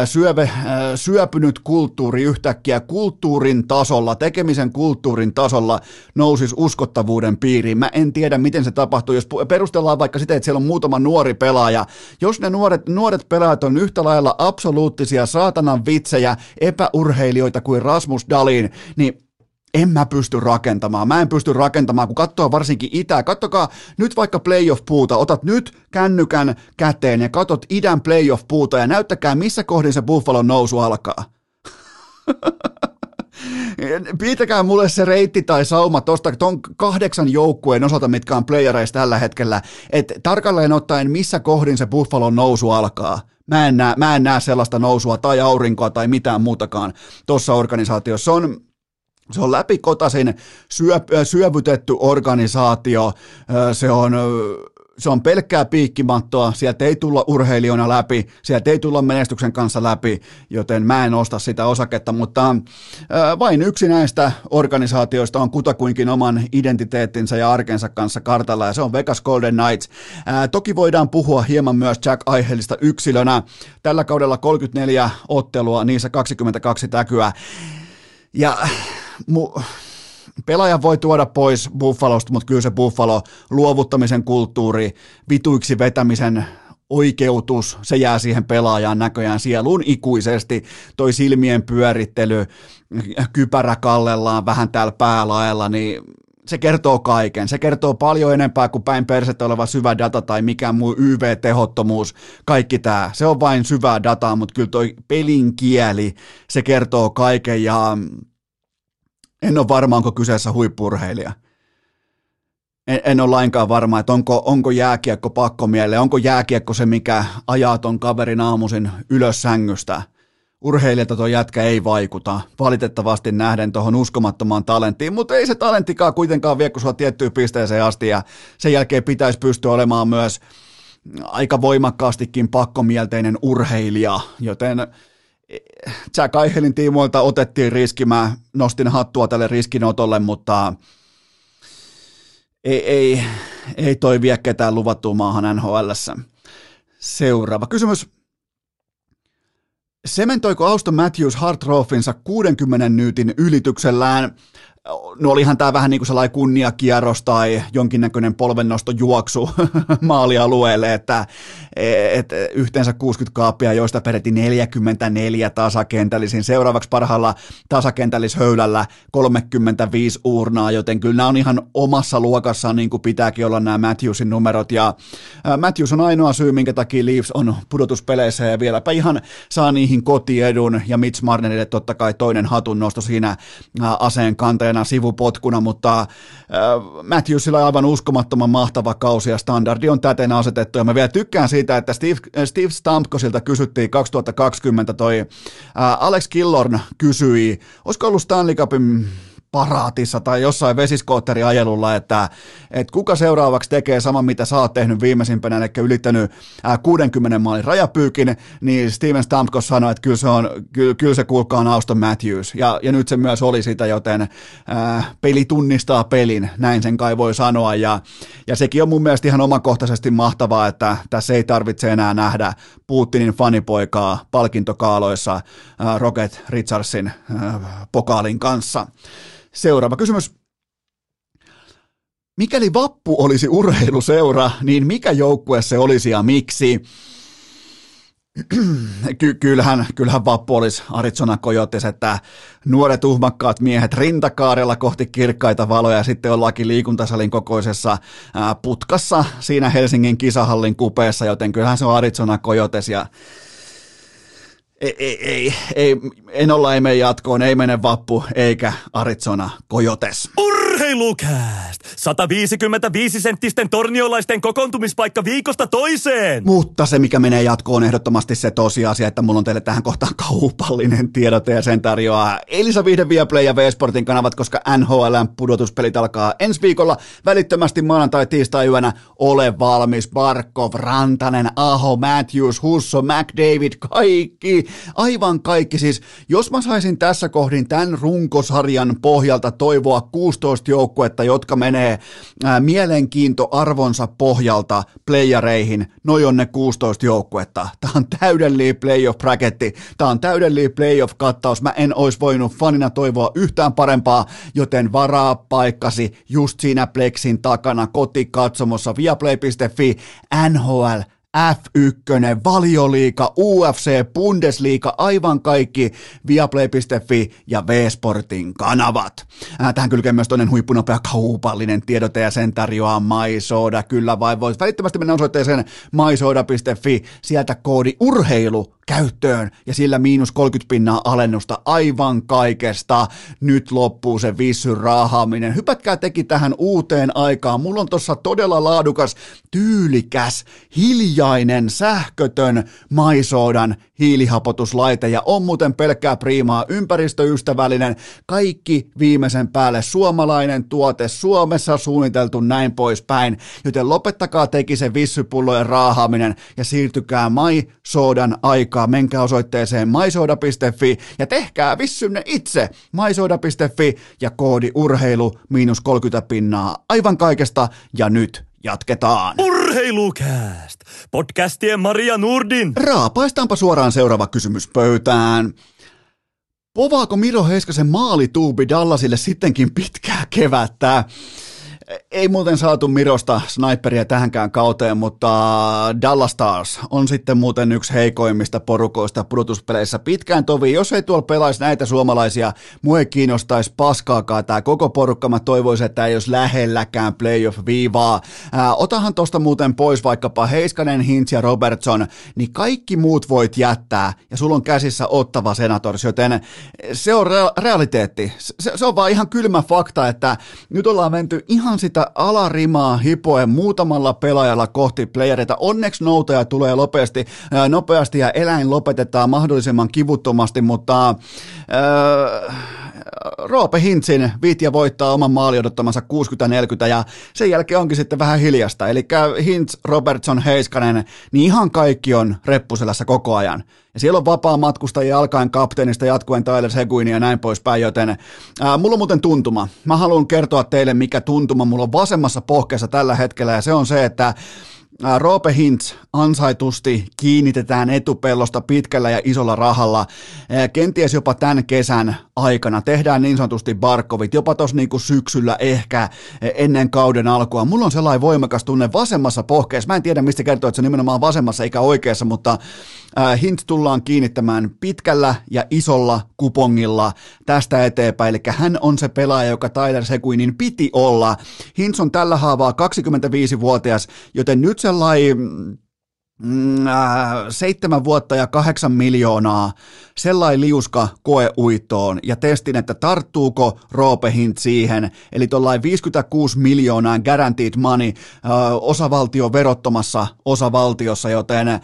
syöve, äh, syöpynyt kulttuuri yhtäkkiä kulttuurin tasolla, tekemisen kulttuurin tasolla nousisi uskottavuuden piiriin. Mä en tiedä, miten se tapahtuu, jos perustellaan vaikka sitä, että siellä on muutama nuori pelaaja. Jos ne nuoret, nuoret pelaajat on yhtä lailla absoluuttisia saatanan vitsejä, epäurheilijoita kuin Rasmus Dalin, niin en mä pysty rakentamaan. Mä en pysty rakentamaan, kun katsoo varsinkin itää. Kattokaa nyt vaikka playoff-puuta. Otat nyt kännykän käteen ja katot idän playoff-puuta ja näyttäkää, missä kohdin se Buffalon nousu alkaa. pitäkää mulle se reitti tai sauma tuosta ton kahdeksan joukkueen osalta, mitkä on playereissa tällä hetkellä, että tarkalleen ottaen missä kohdin se Buffalon nousu alkaa. Mä en, näe, mä en näe sellaista nousua tai aurinkoa tai mitään muutakaan tuossa organisaatiossa. Se on, se on läpikotasin syö, syövytetty organisaatio, se on se on pelkkää piikkimattoa, sieltä ei tulla urheilijona läpi, sieltä ei tulla menestyksen kanssa läpi, joten mä en osta sitä osaketta, mutta äh, vain yksi näistä organisaatioista on kutakuinkin oman identiteettinsä ja arkensa kanssa kartalla, ja se on Vegas Golden Knights. Äh, toki voidaan puhua hieman myös Jack Aihelista yksilönä. Tällä kaudella 34 ottelua, niissä 22 täkyä. Ja mu- pelaaja voi tuoda pois Buffalosta, mutta kyllä se Buffalo luovuttamisen kulttuuri, vituiksi vetämisen oikeutus, se jää siihen pelaajaan näköjään sieluun ikuisesti. Toi silmien pyörittely, kypärä kallellaan vähän täällä päälaella, niin se kertoo kaiken. Se kertoo paljon enempää kuin päin persettä oleva syvä data tai mikään muu YV-tehottomuus. Kaikki tämä. Se on vain syvää dataa, mutta kyllä toi pelin kieli, se kertoo kaiken ja en ole varma, onko kyseessä huippurheilija. En, en ole lainkaan varma, että onko, onko jääkiekko pakkomielle, onko jääkiekko se, mikä ajaa ton kaverin aamuisin ylös sängystä. Urheilijalta tuo jätkä ei vaikuta, valitettavasti nähden tuohon uskomattomaan talenttiin, mutta ei se talenttikaan kuitenkaan vie, kun sua tiettyyn pisteeseen asti, ja sen jälkeen pitäisi pystyä olemaan myös aika voimakkaastikin pakkomielteinen urheilija, joten Jack Aihelin tiimoilta otettiin riski, mä nostin hattua tälle riskinotolle, mutta ei, ei, ei toi vie ketään luvattuun maahan NHL. Seuraava kysymys. Sementoiko Auston Matthews Hartrofinsa 60 nyytin ylityksellään? No olihan tämä vähän niin kuin sellainen kunniakierros tai jonkinnäköinen polvennostojuoksu maalialueelle, että et yhteensä 60 kaappia, joista peräti 44 tasakentällisin. Seuraavaksi parhaalla tasakentällishöylällä 35 urnaa, joten kyllä nämä on ihan omassa luokassaan niin kuin pitääkin olla nämä Matthewsin numerot. Ja Matthews on ainoa syy, minkä takia Leafs on pudotuspeleissä ja vieläpä ihan saa niihin kotiedun ja Mitch Marnerille totta kai toinen hatun nosto siinä aseen kantajan pienenä sivupotkuna, mutta äh, Matthewsilla on aivan uskomattoman mahtava kausi ja standardi on täten asetettu. Ja mä vielä tykkään siitä, että Steve, Steve Stamkosilta kysyttiin 2020 toi äh, Alex Killorn kysyi, olisiko ollut Stanley Cupin paraatissa tai jossain vesiskootteriajelulla, että, että kuka seuraavaksi tekee saman, mitä sä oot tehnyt viimeisimpänä, eli ylittänyt 60 maalin rajapyykin, niin Steven Stamkos sanoi, että kyllä se, on, kyllä, kyllä se kuulkaa on Auston Matthews, ja, ja nyt se myös oli sitä, joten ää, peli tunnistaa pelin, näin sen kai voi sanoa, ja, ja sekin on mun mielestä ihan omakohtaisesti mahtavaa, että tässä ei tarvitse enää nähdä Putinin fanipoikaa palkintokaaloissa ää, Rocket Richardsin ää, pokaalin kanssa. Seuraava kysymys. Mikäli Vappu olisi urheiluseura, niin mikä joukkue se olisi ja miksi? Ky- kyllähän, kyllähän Vappu olisi Arizona Coyotes, että nuoret uhmakkaat miehet rintakaarella kohti kirkkaita valoja ja sitten ollaankin liikuntasalin kokoisessa putkassa siinä Helsingin kisahallin kupeessa, joten kyllähän se on Arizona Coyotes ja ei, ei, ei, ei, en olla ei mene jatkoon, ei mene vappu eikä Arizona Coyotes. Urheilukääst! 155 senttisten torniolaisten kokoontumispaikka viikosta toiseen! Mutta se, mikä menee jatkoon, on ehdottomasti se tosiasia, että mulla on teille tähän kohtaan kaupallinen tiedote ja sen tarjoaa Elisa Vihde Viaplay ja V-Sportin kanavat, koska NHL pudotuspelit alkaa ensi viikolla välittömästi maanantai tiistai yönä. Ole valmis, Barkov, Rantanen, Aho, Matthews, Husso, McDavid, kaikki, aivan kaikki. Siis jos mä saisin tässä kohdin tämän runkosarjan pohjalta toivoa 16 joukkuetta, jotka menee ää, mielenkiintoarvonsa pohjalta playereihin, noi on ne 16 joukkuetta. Tämä on täydellinen playoff bracketti, tämä on täydellinen playoff kattaus. Mä en olisi voinut fanina toivoa yhtään parempaa, joten varaa paikkasi just siinä Plexin takana kotikatsomossa viaplay.fi NHL F1, valioliika, UFC, Bundesliga, aivan kaikki Viaplay.fi ja V-Sportin kanavat. Tähän kylkee myös toinen huippunopea kaupallinen tiedote ja sen tarjoaa MySoda. Kyllä vai voit välittömästi mennä osoitteeseen mysoda.fi, sieltä koodi urheilu käyttöön ja sillä miinus 30 pinnaa alennusta aivan kaikesta. Nyt loppuu se vissyn raahaaminen. Hypätkää teki tähän uuteen aikaan. Mulla on tossa todella laadukas, tyylikäs, hiljainen, sähkötön maisoodan hiilihapotuslaite ja on muuten pelkkää priimaa, ympäristöystävällinen, kaikki viimeisen päälle suomalainen tuote, Suomessa suunniteltu näin poispäin, joten lopettakaa teki se vissypullojen raahaaminen ja siirtykää Mai Soodan aikaa, menkää osoitteeseen maisoda.fi ja tehkää vissynne itse, maisoda.fi ja koodi urheilu miinus 30 pinnaa aivan kaikesta ja nyt Jatketaan. Urheilukääst! Podcastien Maria Nurdin. Raapaistaanpa suoraan seuraava kysymys pöytään. Povaako Miro Heiskasen maalituubi Dallasille sittenkin pitkää kevättä? Ei muuten saatu Mirosta sniperia tähänkään kauteen, mutta Dallas Stars on sitten muuten yksi heikoimmista porukoista pudotuspeleissä pitkään tovi. Jos ei tuolla pelaisi näitä suomalaisia, mua ei kiinnostaisi paskaakaan tämä koko porukka. Mä toivoisin, että ei olisi lähelläkään playoff-viivaa. Ää, otahan tosta muuten pois vaikkapa Heiskanen, Hintz ja Robertson, niin kaikki muut voit jättää ja sulla on käsissä ottava Senators, joten se on rea- realiteetti. Se, se on vaan ihan kylmä fakta, että nyt ollaan menty ihan sitä alarimaa hipoen muutamalla pelaajalla kohti playereita. Onneksi noutaja tulee nopeasti, nopeasti ja eläin lopetetaan mahdollisimman kivuttomasti, mutta äh, Roope Hintsin viittiä voittaa oman maali odottamansa 60-40 ja sen jälkeen onkin sitten vähän hiljasta. Eli Hintz, Robertson, Heiskanen, niin ihan kaikki on reppuselässä koko ajan. Ja siellä on vapaa matkustajia alkaen kapteenista jatkuen Tyler Seguin ja näin poispäin, joten ää, mulla on muuten tuntuma. Mä haluan kertoa teille, mikä tuntuma mulla on vasemmassa pohkeessa tällä hetkellä ja se on se, että Roope Hintz ansaitusti kiinnitetään etupellosta pitkällä ja isolla rahalla. Kenties jopa tämän kesän aikana tehdään niin sanotusti barkovit, jopa tuossa niinku syksyllä ehkä ennen kauden alkua. Mulla on sellainen voimakas tunne vasemmassa pohkeessa. Mä en tiedä, mistä kertoo, että se nimenomaan vasemmassa eikä oikeassa, mutta Hintz tullaan kiinnittämään pitkällä ja isolla kupongilla tästä eteenpäin. Eli hän on se pelaaja, joka Tyler Seguinin piti olla. Hintz on tällä haavaa 25-vuotias, joten nyt sellainen mm, äh, seitsemän vuotta ja kahdeksan miljoonaa sellainen liuska koeuitoon ja testin, että tarttuuko Roope Hint siihen, eli tuollainen 56 miljoonaa guaranteed money äh, osavaltio verottomassa osavaltiossa, joten äh,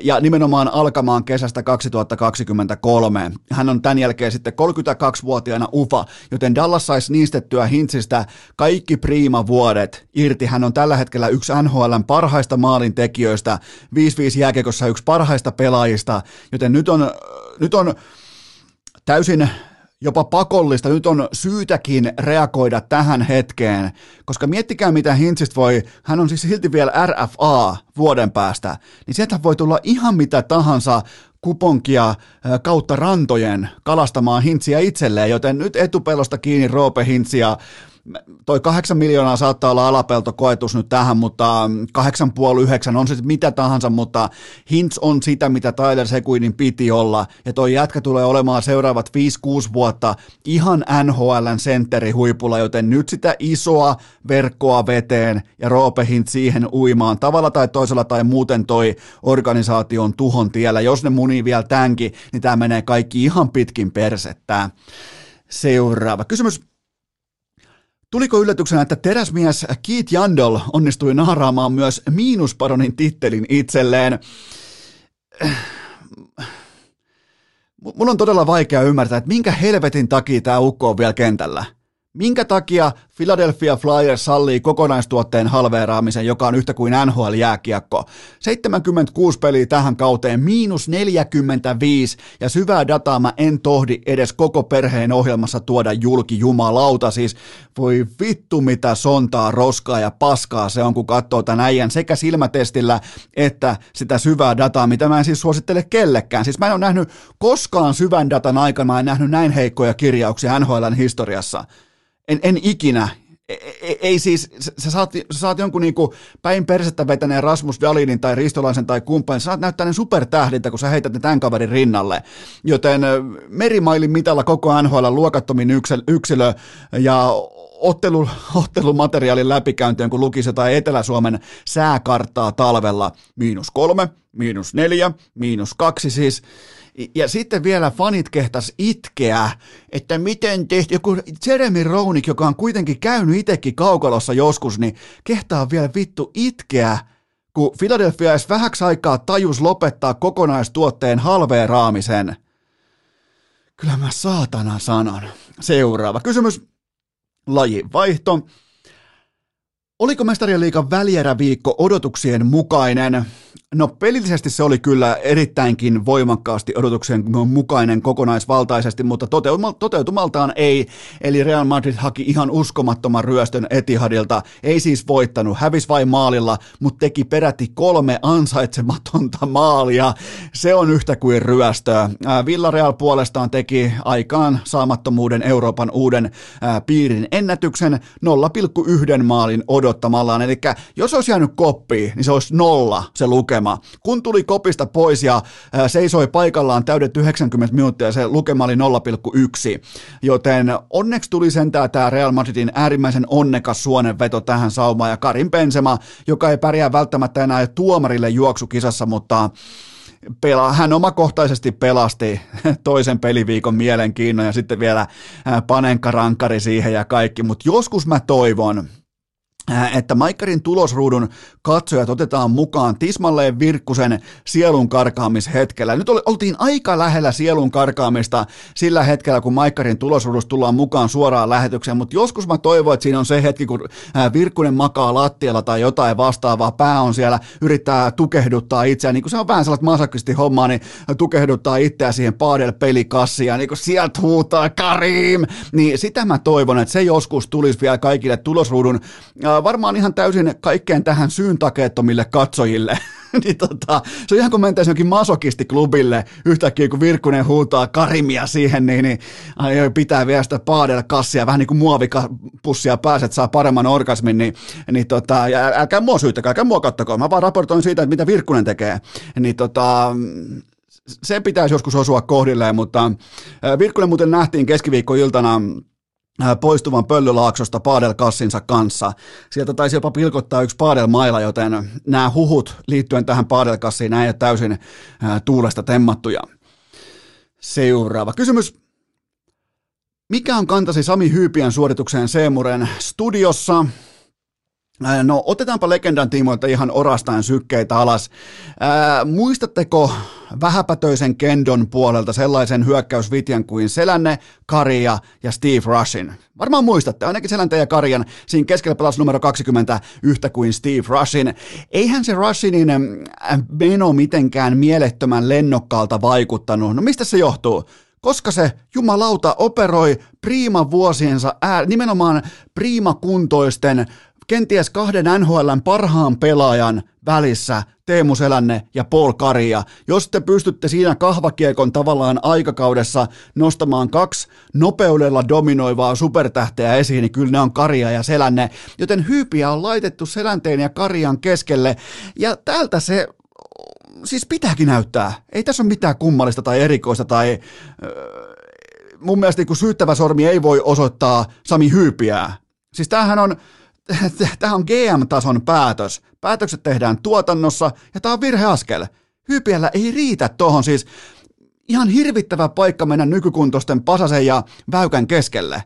ja nimenomaan alkamaan kesästä 2023. Hän on tämän jälkeen sitten 32-vuotiaana ufa, joten Dallas saisi niistettyä Hintsistä kaikki priima vuodet irti. Hän on tällä hetkellä yksi NHLn parhaista maalintekijöistä, 5-5 jääkekossa yksi parhaista pelaajista, joten nyt on, nyt on täysin jopa pakollista, nyt on syytäkin reagoida tähän hetkeen, koska miettikää mitä Hintsistä voi, hän on siis silti vielä RFA vuoden päästä, niin sieltä voi tulla ihan mitä tahansa kuponkia kautta rantojen kalastamaan Hintsiä itselleen, joten nyt etupelosta kiinni Roope Hintsiä toi kahdeksan miljoonaa saattaa olla alapelto koetus nyt tähän, mutta kahdeksan puoli yhdeksän on se mitä tahansa, mutta Hintz on sitä, mitä Tyler Seguinin piti olla, ja toi jätkä tulee olemaan seuraavat 5-6 vuotta ihan NHLn sentteri huipulla, joten nyt sitä isoa verkkoa veteen ja Roope Hintz siihen uimaan tavalla tai toisella tai muuten toi organisaation tuhon tiellä. Jos ne munii vielä tämänkin, niin tämä menee kaikki ihan pitkin persettä. Seuraava kysymys Tuliko yllätyksenä, että teräsmies Keith Jandol onnistui naaraamaan myös miinusparonin tittelin itselleen? Mulla on todella vaikea ymmärtää, että minkä helvetin takia tämä ukko on vielä kentällä. Minkä takia Philadelphia Flyers sallii kokonaistuotteen halveeraamisen, joka on yhtä kuin NHL-jääkiekko? 76 peliä tähän kauteen, miinus 45, ja syvää dataa mä en tohdi edes koko perheen ohjelmassa tuoda julki jumalauta. Siis voi vittu mitä sontaa, roskaa ja paskaa se on, kun katsoo tämän äijän sekä silmätestillä että sitä syvää dataa, mitä mä en siis suosittele kellekään. Siis mä en ole nähnyt koskaan syvän datan aikana, mä en nähnyt näin heikkoja kirjauksia NHLn historiassa. En, en ikinä. Ei, e, ei siis, sä saat, sä saat jonkun niinku päin persettä vetäneen Rasmus Dalinin tai Ristolaisen tai kumppanin, sä saat näyttää ne supertähdiltä, kun sä heität ne tämän kaverin rinnalle. Joten merimailin mitalla koko NHL luokattomin yksilö ja ottelu, ottelumateriaalin läpikäyntiin, kun lukisi jotain Etelä-Suomen sääkarttaa talvella. Miinus kolme, miinus neljä, miinus kaksi siis. Ja sitten vielä fanit kehtas itkeä, että miten tehty, joku Jeremy Roenick, joka on kuitenkin käynyt itsekin kaukalossa joskus, niin kehtaa vielä vittu itkeä, kun Philadelphia edes vähäksi aikaa tajus lopettaa kokonaistuotteen halveeraamisen. Kyllä mä saatana sanon. Seuraava kysymys. Laji vaihto. Oliko mestarien liikan välieräviikko odotuksien mukainen? No pelillisesti se oli kyllä erittäinkin voimakkaasti odotuksen mukainen kokonaisvaltaisesti, mutta toteutumaltaan ei. Eli Real Madrid haki ihan uskomattoman ryöstön Etihadilta. Ei siis voittanut, hävisi vain maalilla, mutta teki peräti kolme ansaitsematonta maalia. Se on yhtä kuin ryöstöä. Villarreal puolestaan teki aikaan saamattomuuden Euroopan uuden piirin ennätyksen 0,1 maalin odottamallaan. Eli jos olisi jäänyt koppiin, niin se olisi nolla se lukema lukema. Kun tuli kopista pois ja seisoi paikallaan täydet 90 minuuttia, se lukema oli 0,1. Joten onneksi tuli sentään tämä Real Madridin äärimmäisen onnekas suonenveto tähän saumaan ja Karin Benzema, joka ei pärjää välttämättä enää tuomarille juoksukisassa, mutta pela, hän omakohtaisesti pelasti toisen peliviikon mielenkiinnon ja sitten vielä panenka siihen ja kaikki, mutta joskus mä toivon, että Maikkarin tulosruudun katsojat otetaan mukaan tismalleen Virkkusen sielun karkaamishetkellä. Nyt oltiin aika lähellä sielun karkaamista sillä hetkellä, kun Maikkarin tulosruudusta tullaan mukaan suoraan lähetykseen, mutta joskus mä toivon, että siinä on se hetki, kun äh, Virkkunen makaa lattialla tai jotain vastaavaa, pää on siellä, yrittää tukehduttaa itseään, niin kuin se on vähän sellaista masakisti hommaa, niin tukehduttaa itseään siihen paadel pelikassiin ja niin kuin sieltä huutaa Karim, niin sitä mä toivon, että se joskus tulisi vielä kaikille tulosruudun äh, varmaan ihan täysin kaikkeen tähän syyn takeettomille katsojille. niin tota, se on ihan kuin mentäisiin jokin masokistiklubille yhtäkkiä, kun Virkkunen huutaa karimia siihen, niin, niin pitää vielä sitä paadella kassia, vähän niin kuin muovikapussia pääset, saa paremman orgasmin, niin, niin tota, ja älkää mua syyttäkää, älkää mua kattoko, mä vaan raportoin siitä, että mitä Virkkunen tekee. Niin tota, se pitäisi joskus osua kohdilleen, mutta Virkkunen muuten nähtiin keskiviikkoiltana Äh, poistuvan pöllylaaksosta paadelkassinsa kanssa. Sieltä taisi jopa pilkottaa yksi paadelmaila, joten nämä huhut liittyen tähän paadelkassiin, nämä ei täysin äh, tuulesta temmattuja. Seuraava kysymys. Mikä on kantasi Sami Hyypiän suoritukseen Seemuren studiossa? No otetaanpa legendan tiimoilta ihan orastain sykkeitä alas. Ää, muistatteko vähäpätöisen Kendon puolelta sellaisen hyökkäysvitjan kuin Selänne, Karia ja Steve Rushin? Varmaan muistatte, ainakin Selänteen ja Karian siinä keskellä pelasi numero 20 yhtä kuin Steve Rushin. Eihän se Rushinin meno mitenkään mielettömän lennokkaalta vaikuttanut. No mistä se johtuu? koska se jumalauta operoi priima vuosiensa, ää, nimenomaan priima kuntoisten kenties kahden NHLn parhaan pelaajan välissä Teemu Selänne ja Paul Karia. Jos te pystytte siinä kahvakiekon tavallaan aikakaudessa nostamaan kaksi nopeudella dominoivaa supertähteä esiin, niin kyllä ne on Karia ja Selänne. Joten hyypiä on laitettu Selänteen ja Karian keskelle. Ja täältä se siis pitääkin näyttää. Ei tässä ole mitään kummallista tai erikoista tai... mun mielestä niin syyttävä sormi ei voi osoittaa Sami Hyypiää. Siis tämähän on, tämä on GM-tason päätös. Päätökset tehdään tuotannossa ja tämä on virheaskel. Hypiellä ei riitä tuohon siis ihan hirvittävä paikka mennä nykykuntoisten Pasasen ja Väykän keskelle.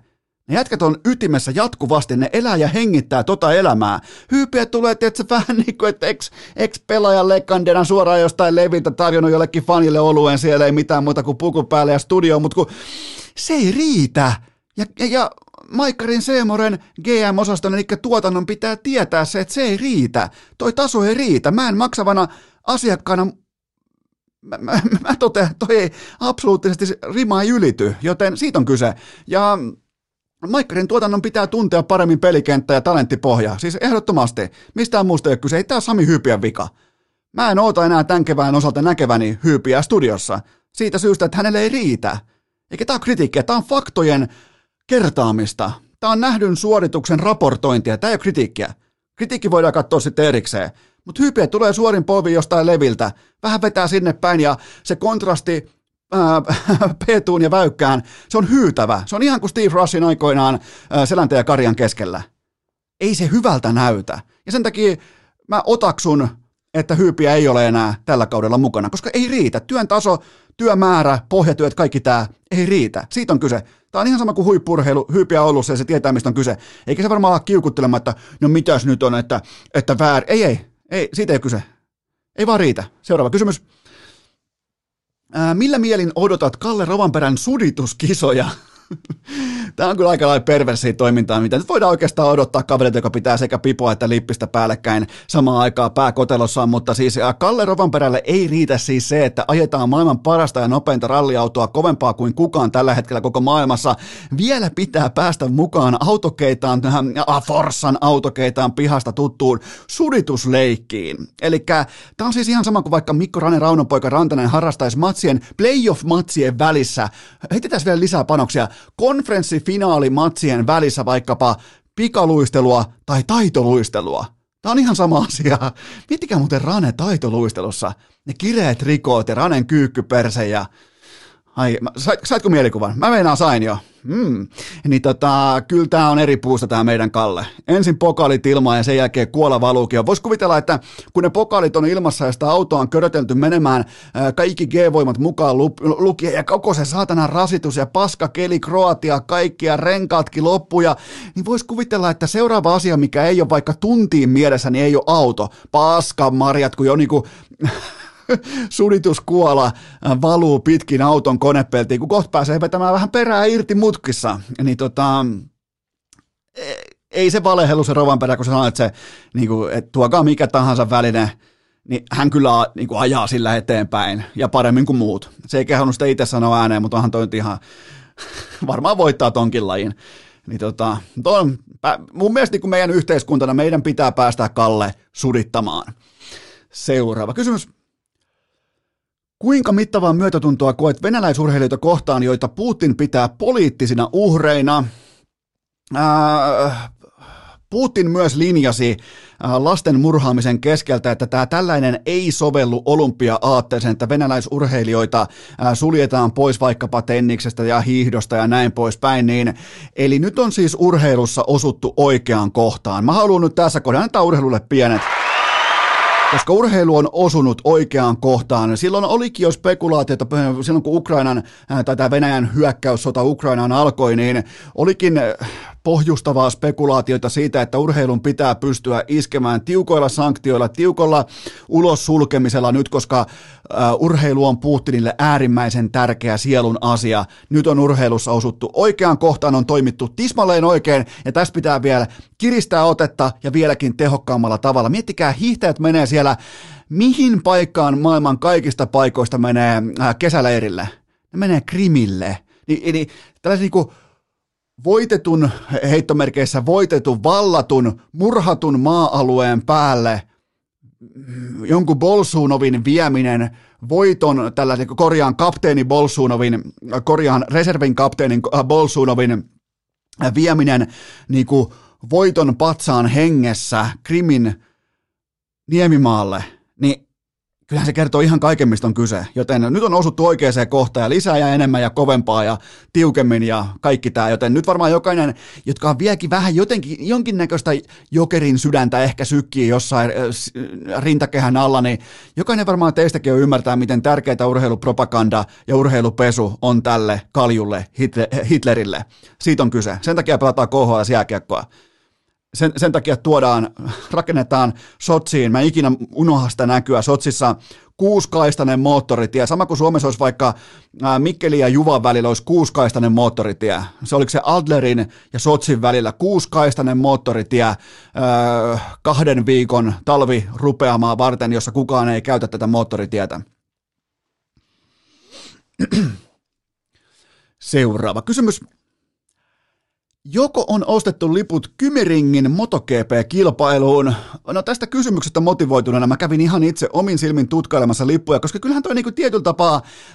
Ne jätkät on ytimessä jatkuvasti, ne elää ja hengittää tota elämää. Hyypiä tulee, että vähän niin kuin, että ex, ex-pelaajan lekandena suoraan jostain leviltä tarjonnut jollekin fanille oluen, siellä ei mitään muuta kuin puku päälle ja studio, mutta kun se ei riitä. Ja, ja, ja Maikkarin Seemoren GM-osaston, eli tuotannon pitää tietää se, että se ei riitä. Toi taso ei riitä. Mä en maksavana asiakkaana mä, mä, mä totean, toi ei absoluuttisesti rima ei ylity, joten siitä on kyse. Ja Maikkarin tuotannon pitää tuntea paremmin pelikenttä ja talenttipohja. Siis ehdottomasti. Mistään muusta ei ole kyse. Ei tää Sami Hyypiän vika. Mä en oota enää tämän kevään osalta näkeväni Hyypiä studiossa. Siitä syystä, että hänelle ei riitä. Eikä tää ole kritiikkiä, tää on faktojen kertaamista. Tämä on nähdyn suorituksen raportointia, tämä ei ole kritiikkiä. Kritiikki voidaan katsoa sitten erikseen. Mutta hypiä tulee suorin polvi jostain leviltä, vähän vetää sinne päin ja se kontrasti Petuun ja Väykkään, se on hyytävä. Se on ihan kuin Steve Russin aikoinaan ää, Selänteen ja Karjan keskellä. Ei se hyvältä näytä. Ja sen takia mä otaksun, että hyypiä ei ole enää tällä kaudella mukana, koska ei riitä. Työn taso, työmäärä, pohjatyöt, kaikki tämä ei riitä. Siitä on kyse. Tämä on ihan sama kuin huippurheilu, hyypiä ollut se, se tietää, mistä on kyse. Eikä se varmaan ole kiukuttelemaan, että no mitäs nyt on, että, että väär. Ei, ei, ei, siitä ei ole kyse. Ei vaan riitä. Seuraava kysymys. Ää, millä mielin odotat Kalle Rovanperän sudituskisoja? Tämä on kyllä aika lailla perversiä toimintaa, mitä nyt voidaan oikeastaan odottaa kaverilta, joka pitää sekä pipoa että lippistä päällekkäin samaan aikaan pääkotelossaan, mutta siis Kalle Rovanperälle ei riitä siis se, että ajetaan maailman parasta ja nopeinta ralliautoa kovempaa kuin kukaan tällä hetkellä koko maailmassa. Vielä pitää päästä mukaan autokeitaan, tähän Forssan autokeitaan pihasta tuttuun suditusleikkiin. Eli tämä on siis ihan sama kuin vaikka Mikko Rane Raunonpoika Rantanen harrastaisi matsien, playoff-matsien välissä. Heitetään vielä lisää panoksia konferenssifinaalimatsien välissä vaikkapa pikaluistelua tai taitoluistelua. Tämä on ihan sama asia. Miettikää muuten Rane taitoluistelussa. Ne kireet rikoot ja Ranen kyykkyperse ja... Ai, saitko mielikuvan? Mä meinaan sain jo. Mm. Niin tota, kyllä tämä on eri puusta tämä meidän Kalle. Ensin pokaalit ilmaan ja sen jälkeen kuola valuukin. Voisi kuvitella, että kun ne pokaalit on ilmassa ja sitä autoa on körötelty menemään kaikki G-voimat mukaan lukien ja koko se saatana rasitus ja paska keli Kroatia, kaikkia renkaatkin loppuja, niin voisi kuvitella, että seuraava asia, mikä ei ole vaikka tuntiin mielessä, niin ei ole auto. Paska marjat, kun jo niinku sudituskuola äh, valuu pitkin auton konepeltiin, kun kohta pääsee vetämään vähän perää irti mutkissa. Niin tota, e, ei se valehelu se Rovanperä, kun sanoit, että, se, niin kuin, että tuokaa mikä tahansa väline, niin hän kyllä niin kuin ajaa sillä eteenpäin ja paremmin kuin muut. Se ei kehannut sitä itse sanoa ääneen, mutta onhan toi ihan varmaan voittaa tonkin lajin. Niin tota, ton, mun mielestä niin kuin meidän yhteiskuntana meidän pitää päästä Kalle sudittamaan. Seuraava kysymys. Kuinka mittavaa myötätuntoa koet venäläisurheilijoita kohtaan, joita Putin pitää poliittisina uhreina? Putin myös linjasi lasten murhaamisen keskeltä, että tämä tällainen ei sovellu olympia-aatteeseen, että venäläisurheilijoita suljetaan pois vaikkapa tenniksestä ja hiihdosta ja näin poispäin. Niin, eli nyt on siis urheilussa osuttu oikeaan kohtaan. Mä haluan nyt tässä kohdassa antaa urheilulle pienet koska urheilu on osunut oikeaan kohtaan. Silloin olikin jo spekulaatiota, silloin kun Ukrainan tai tämä Venäjän hyökkäyssota Ukrainaan alkoi, niin olikin pohjustavaa spekulaatiota siitä, että urheilun pitää pystyä iskemään tiukoilla sanktioilla, tiukolla ulos sulkemisella nyt, koska urheilu on Putinille äärimmäisen tärkeä sielun asia. Nyt on urheilussa osuttu oikeaan kohtaan, on toimittu tismalleen oikein, ja tässä pitää vielä kiristää otetta ja vieläkin tehokkaammalla tavalla. Miettikää, hiihtäjät menee siellä, mihin paikkaan maailman kaikista paikoista menee kesäleirille? Ne menee Krimille. Ni, ni, tällaisia niin kuin voitetun, heittomerkeissä voitetun, vallatun, murhatun maa-alueen päälle jonkun Bolsunovin vieminen voiton, tällaisen korjaan kapteeni Bolsunovin, korjaan reservin kapteenin äh, Bolsunovin vieminen niin kuin voiton patsaan hengessä Krimin niemimaalle, niin kyllähän se kertoo ihan kaiken, mistä on kyse. Joten nyt on osuttu oikeaan kohtaan ja lisää ja enemmän ja kovempaa ja tiukemmin ja kaikki tämä. Joten nyt varmaan jokainen, jotka on vieläkin vähän jotenkin jonkinnäköistä jokerin sydäntä ehkä sykkii jossain äh, rintakehän alla, niin jokainen varmaan teistäkin on ymmärtää, miten tärkeää urheilupropaganda ja urheilupesu on tälle kaljulle Hitlerille. Siitä on kyse. Sen takia pelataan KHL-jääkiekkoa sen, sen takia tuodaan, rakennetaan Sotsiin, mä ikinä unohda sitä näkyä, Sotsissa kuuskaistainen moottoritie, sama kuin Suomessa olisi vaikka Mikkeli ja Juvan välillä olisi kuuskaistainen moottoritie. Se oliko se Adlerin ja Sotsin välillä kuuskaistainen moottoritie kahden viikon talvi rupeamaa varten, jossa kukaan ei käytä tätä moottoritietä. Seuraava kysymys. Joko on ostettu liput Kymiringin MotoGP-kilpailuun? No tästä kysymyksestä motivoituneena mä kävin ihan itse omin silmin tutkailemassa lippuja, koska kyllähän toi niinku tietyllä tapaa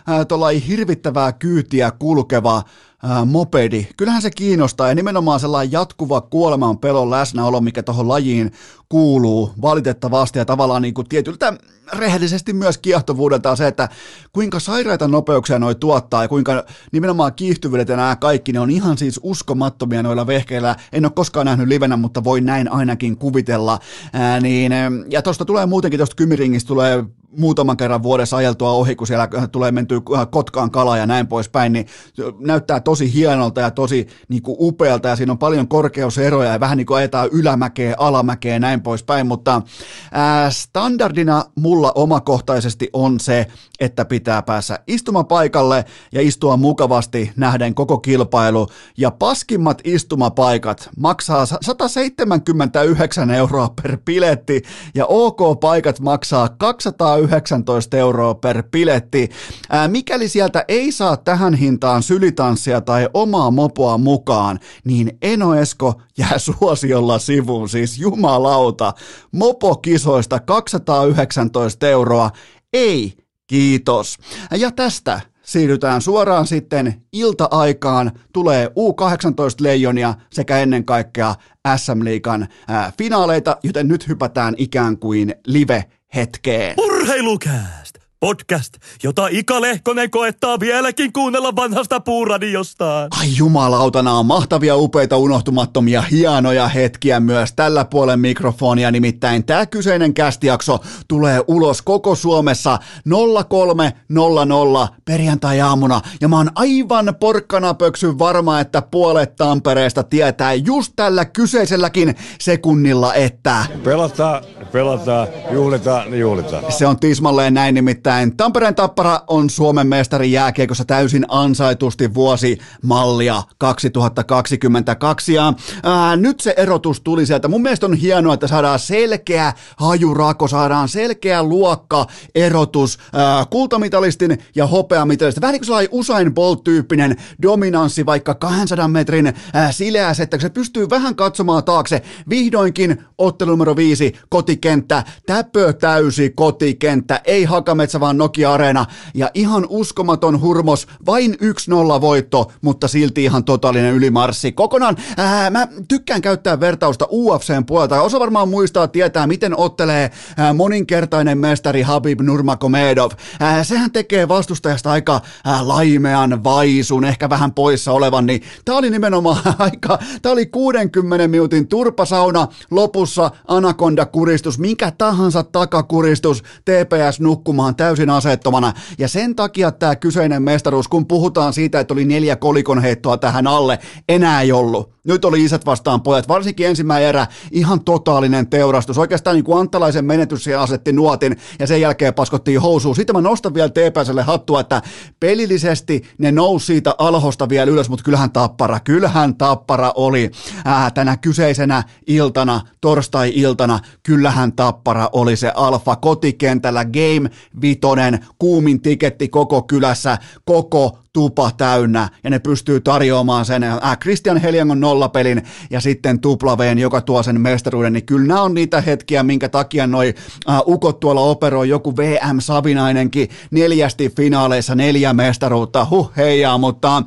äh, hirvittävää kyytiä kulkeva ää, mopedi, kyllähän se kiinnostaa ja nimenomaan sellainen jatkuva kuoleman pelon läsnäolo, mikä tuohon lajiin kuuluu valitettavasti ja tavallaan niin kuin tietyltä rehellisesti myös kiehtovuudelta on se, että kuinka sairaita nopeuksia noi tuottaa ja kuinka nimenomaan kiihtyvyydet ja nämä kaikki, ne on ihan siis uskomattomia noilla vehkeillä. En ole koskaan nähnyt livenä, mutta voin näin ainakin kuvitella. Ää, niin, ja tuosta tulee muutenkin, tuosta kymiringistä tulee muutaman kerran vuodessa ajeltua ohi, kun siellä tulee mentyä Kotkaan kala ja näin poispäin, niin näyttää tosi hienolta ja tosi niin kuin upealta ja siinä on paljon korkeuseroja ja vähän niin kuin ajetaan ylämäkeä, alamäkeä ja näin poispäin, mutta ää, standardina mulla omakohtaisesti on se, että pitää päässä istumapaikalle ja istua mukavasti nähden koko kilpailu. Ja paskimmat istumapaikat maksaa 179 euroa per piletti ja OK-paikat maksaa 200 19 euroa per piletti. Ää, mikäli sieltä ei saa tähän hintaan sylitanssia tai omaa mopoa mukaan, niin Eno Esko jää suosiolla sivuun, siis jumalauta. Mopokisoista 219 euroa. Ei, kiitos. Ja tästä siirrytään suoraan sitten ilta-aikaan, tulee U18-leijonia sekä ennen kaikkea SM-liigan finaaleita, joten nyt hypätään ikään kuin live hetkeen. Urheilukääst! Podcast, jota Ika Lehkonen koettaa vieläkin kuunnella vanhasta puuradiostaan. Ai jumalautana on mahtavia, upeita, unohtumattomia, hienoja hetkiä myös tällä puolen mikrofonia. Nimittäin tämä kyseinen kästijakso tulee ulos koko Suomessa 03.00 perjantai-aamuna. Ja mä oon aivan porkkana pöksyn varma, että puolet Tampereesta tietää just tällä kyseiselläkin sekunnilla, että... Pelataan, pelataan, juhlitaan, juhlitaan. Se on tismalleen näin nimittäin Nimittäin Tampereen Tappara on Suomen mestari jääkiekossa täysin ansaitusti vuosi mallia 2022. Ja ää, nyt se erotus tuli sieltä. Mun mielestä on hienoa, että saadaan selkeä hajurako, saadaan selkeä luokka erotus ää, kultamitalistin ja hopeamitalistin. Vähän niin kuin Usain Bolt-tyyppinen dominanssi vaikka 200 metrin ää, sileäs, että se pystyy vähän katsomaan taakse. Vihdoinkin ottelu numero viisi, kotikenttä, täpö täysi kotikenttä, ei Hakametsä vaan Nokia Arena ja ihan uskomaton hurmos, vain 1-0 voitto, mutta silti ihan totaalinen ylimarssi. Kokonaan, ää, mä tykkään käyttää vertausta UFCn puolelta, osa varmaan muistaa tietää, miten ottelee ää, moninkertainen mestari Habib Nurmagomedov. Ää, sehän tekee vastustajasta aika ää, laimean, vaisun, ehkä vähän poissa olevan, niin tää oli nimenomaan aika, tää oli 60 minuutin turpasauna, lopussa anakonda-kuristus, minkä tahansa takakuristus, TPS nukkumaan täysin täysin asettomana. Ja sen takia tämä kyseinen mestaruus, kun puhutaan siitä, että oli neljä kolikon heittoa tähän alle, enää ei ollut. Nyt oli isät vastaan pojat, varsinkin ensimmäinen erä, ihan totaalinen teurastus. Oikeastaan niin kuin Antalaisen menetys siellä asetti nuotin ja sen jälkeen paskottiin housuun. Sitten mä nostan vielä TPSlle hattua, että pelillisesti ne nousi siitä alhosta vielä ylös, mutta kyllähän tappara, kyllähän tappara oli ää, tänä kyseisenä iltana, torstai-iltana, kyllähän tappara oli se alfa kotikentällä Game Vitonen, kuumin tiketti koko kylässä, koko tupa täynnä ja ne pystyy tarjoamaan sen äh, Christian Heliangon nollapelin ja sitten tuplaveen, joka tuo sen mestaruuden, niin kyllä nämä on niitä hetkiä, minkä takia noi äh, ukot tuolla operoi joku VM Savinainenkin neljästi finaaleissa neljä mestaruutta, huh heijaa, mutta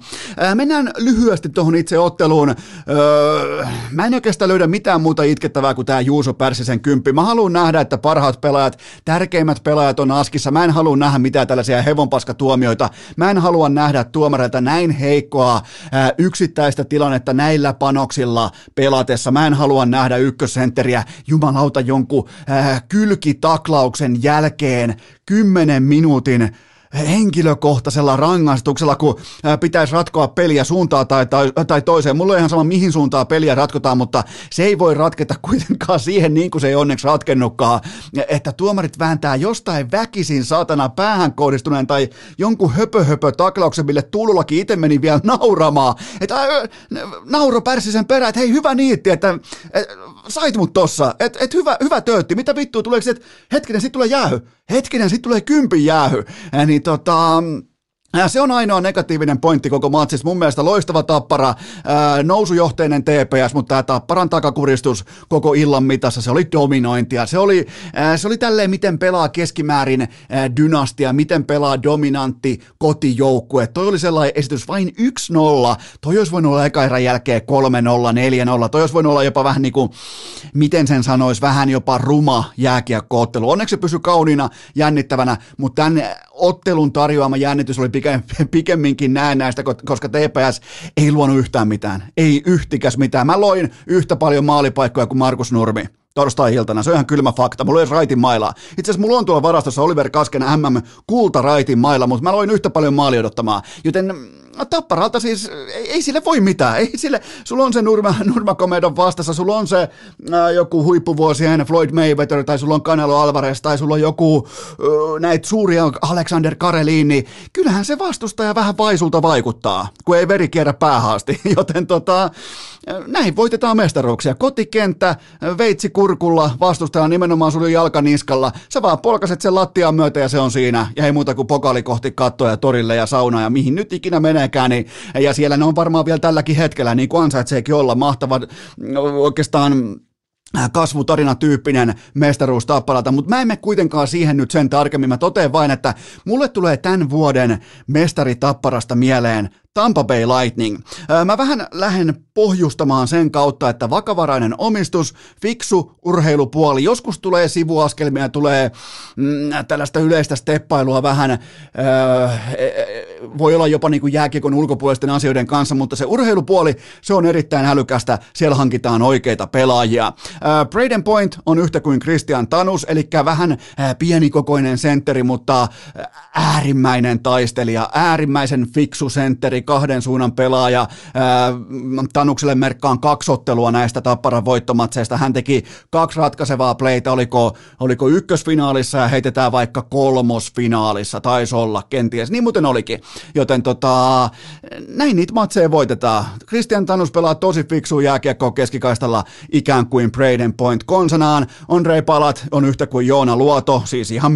äh, mennään lyhyesti tuohon itse otteluun. Öö, mä en oikeastaan löydä mitään muuta itkettävää kuin tämä Juuso Pärssisen kymppi. Mä haluan nähdä, että parhaat pelaajat, tärkeimmät pelaajat on askissa. Mä en halua nähdä mitään tällaisia hevonpaskatuomioita. Mä en halua nähdä nähdä tuomareilta näin heikkoa ää, yksittäistä tilannetta näillä panoksilla pelatessa. Mä en halua nähdä ykkössentteriä jumalauta jonkun ää, kylkitaklauksen jälkeen kymmenen minuutin henkilökohtaisella rangaistuksella, kun pitäisi ratkoa peliä suuntaan tai, tai, tai toiseen. Mulla on ihan sama, mihin suuntaan peliä ratkotaan, mutta se ei voi ratketa kuitenkaan siihen niin kuin se ei onneksi ratkennutkaan, että tuomarit vääntää jostain väkisin saatana päähän kohdistuneen tai jonkun höpö höpö taklauksen, mille Tuulullakin itse meni vielä nauramaan. Että nauro pärsi sen perään, että hei hyvä niitti, että et, sait mut tossa, että et, hyvä, hyvä töötti, mitä vittua tuleeko, että hetkinen, sit tulee jäähy, hetkinen, sit tulee kympin jäähy. Ja niin tota, Se on ainoa negatiivinen pointti koko matsissa. Mun mielestä loistava tappara, nousujohteinen TPS, mutta tämä tapparan takakuristus koko illan mitassa, se oli dominointia. Se oli, se oli tälleen, miten pelaa keskimäärin ää, dynastia, miten pelaa dominantti kotijoukkue. Toi oli sellainen esitys vain 1-0. Toi olisi voinut olla eka erän jälkeen 3-0, 4-0. Toi olisi voinut olla jopa vähän niin kuin, miten sen sanoisi, vähän jopa ruma jääkiekkoottelu. Onneksi se pysyi kauniina, jännittävänä, mutta tämän ottelun tarjoama jännitys oli pikemminkin näistä, koska TPS ei luonut yhtään mitään. Ei yhtikäs mitään. Mä loin yhtä paljon maalipaikkoja kuin Markus Nurmi torstai-iltana. Se on ihan kylmä fakta. Mulla oli raitin mailaa. Itse asiassa mulla on tuolla varastossa Oliver Kasken MM kulta raitin mailla, mutta mä loin yhtä paljon maali odottamaan. Joten No tapparalta siis, ei, ei sille voi mitään, ei sille, sulla on se Nurma, Nurmakomedon vastassa, sulla on se ää, joku huippuvuosien Floyd Mayweather, tai sulla on Canelo Alvarez, tai sulla on joku ää, näitä suuria Alexander Karelin, niin kyllähän se vastustaja vähän vaisulta vaikuttaa, kun ei veri kierrä päähaasti, joten tota, näin voitetaan mestaruuksia. Kotikenttä, veitsi kurkulla, vastustaja nimenomaan sulla jalkaniskalla. Sä vaan polkaset sen lattiaan myötä ja se on siinä. Ja ei muuta kuin pokaali kohti kattoja, torille ja saunaa ja mihin nyt ikinä meneekään. Niin, ja siellä ne on varmaan vielä tälläkin hetkellä, niin kuin ansaitseekin olla. Mahtava oikeastaan kasvutarinatyyppinen mestaruus Tappalata, mutta mä en mene kuitenkaan siihen nyt sen tarkemmin. Mä totean vain, että mulle tulee tämän vuoden mestari Tapparasta mieleen Tampa Bay Lightning. Mä vähän lähden pohjustamaan sen kautta, että vakavarainen omistus, fiksu urheilupuoli, joskus tulee sivuaskelmia, tulee mm, tällaista yleistä steppailua vähän, äh, voi olla jopa niin kuin jääkiekon ulkopuolisten asioiden kanssa, mutta se urheilupuoli, se on erittäin älykästä, siellä hankitaan oikeita pelaajia. Äh, Braden Point on yhtä kuin Christian Tanus, eli vähän äh, pienikokoinen sentteri, mutta äärimmäinen taistelija, äärimmäisen fiksu sentteri, kahden suunnan pelaaja. Tanukselle merkkaan kaksottelua näistä Tapparan voittomatseista. Hän teki kaksi ratkaisevaa playtä, oliko, oliko ykkösfinaalissa ja heitetään vaikka kolmosfinaalissa, taisi olla kenties. Niin muuten olikin. Joten tota, näin niitä matseja voitetaan. Christian Tanus pelaa tosi fiksu jääkiekkoa keskikaistalla ikään kuin Braden Point konsanaan. Andre Palat on yhtä kuin Joona Luoto, siis ihan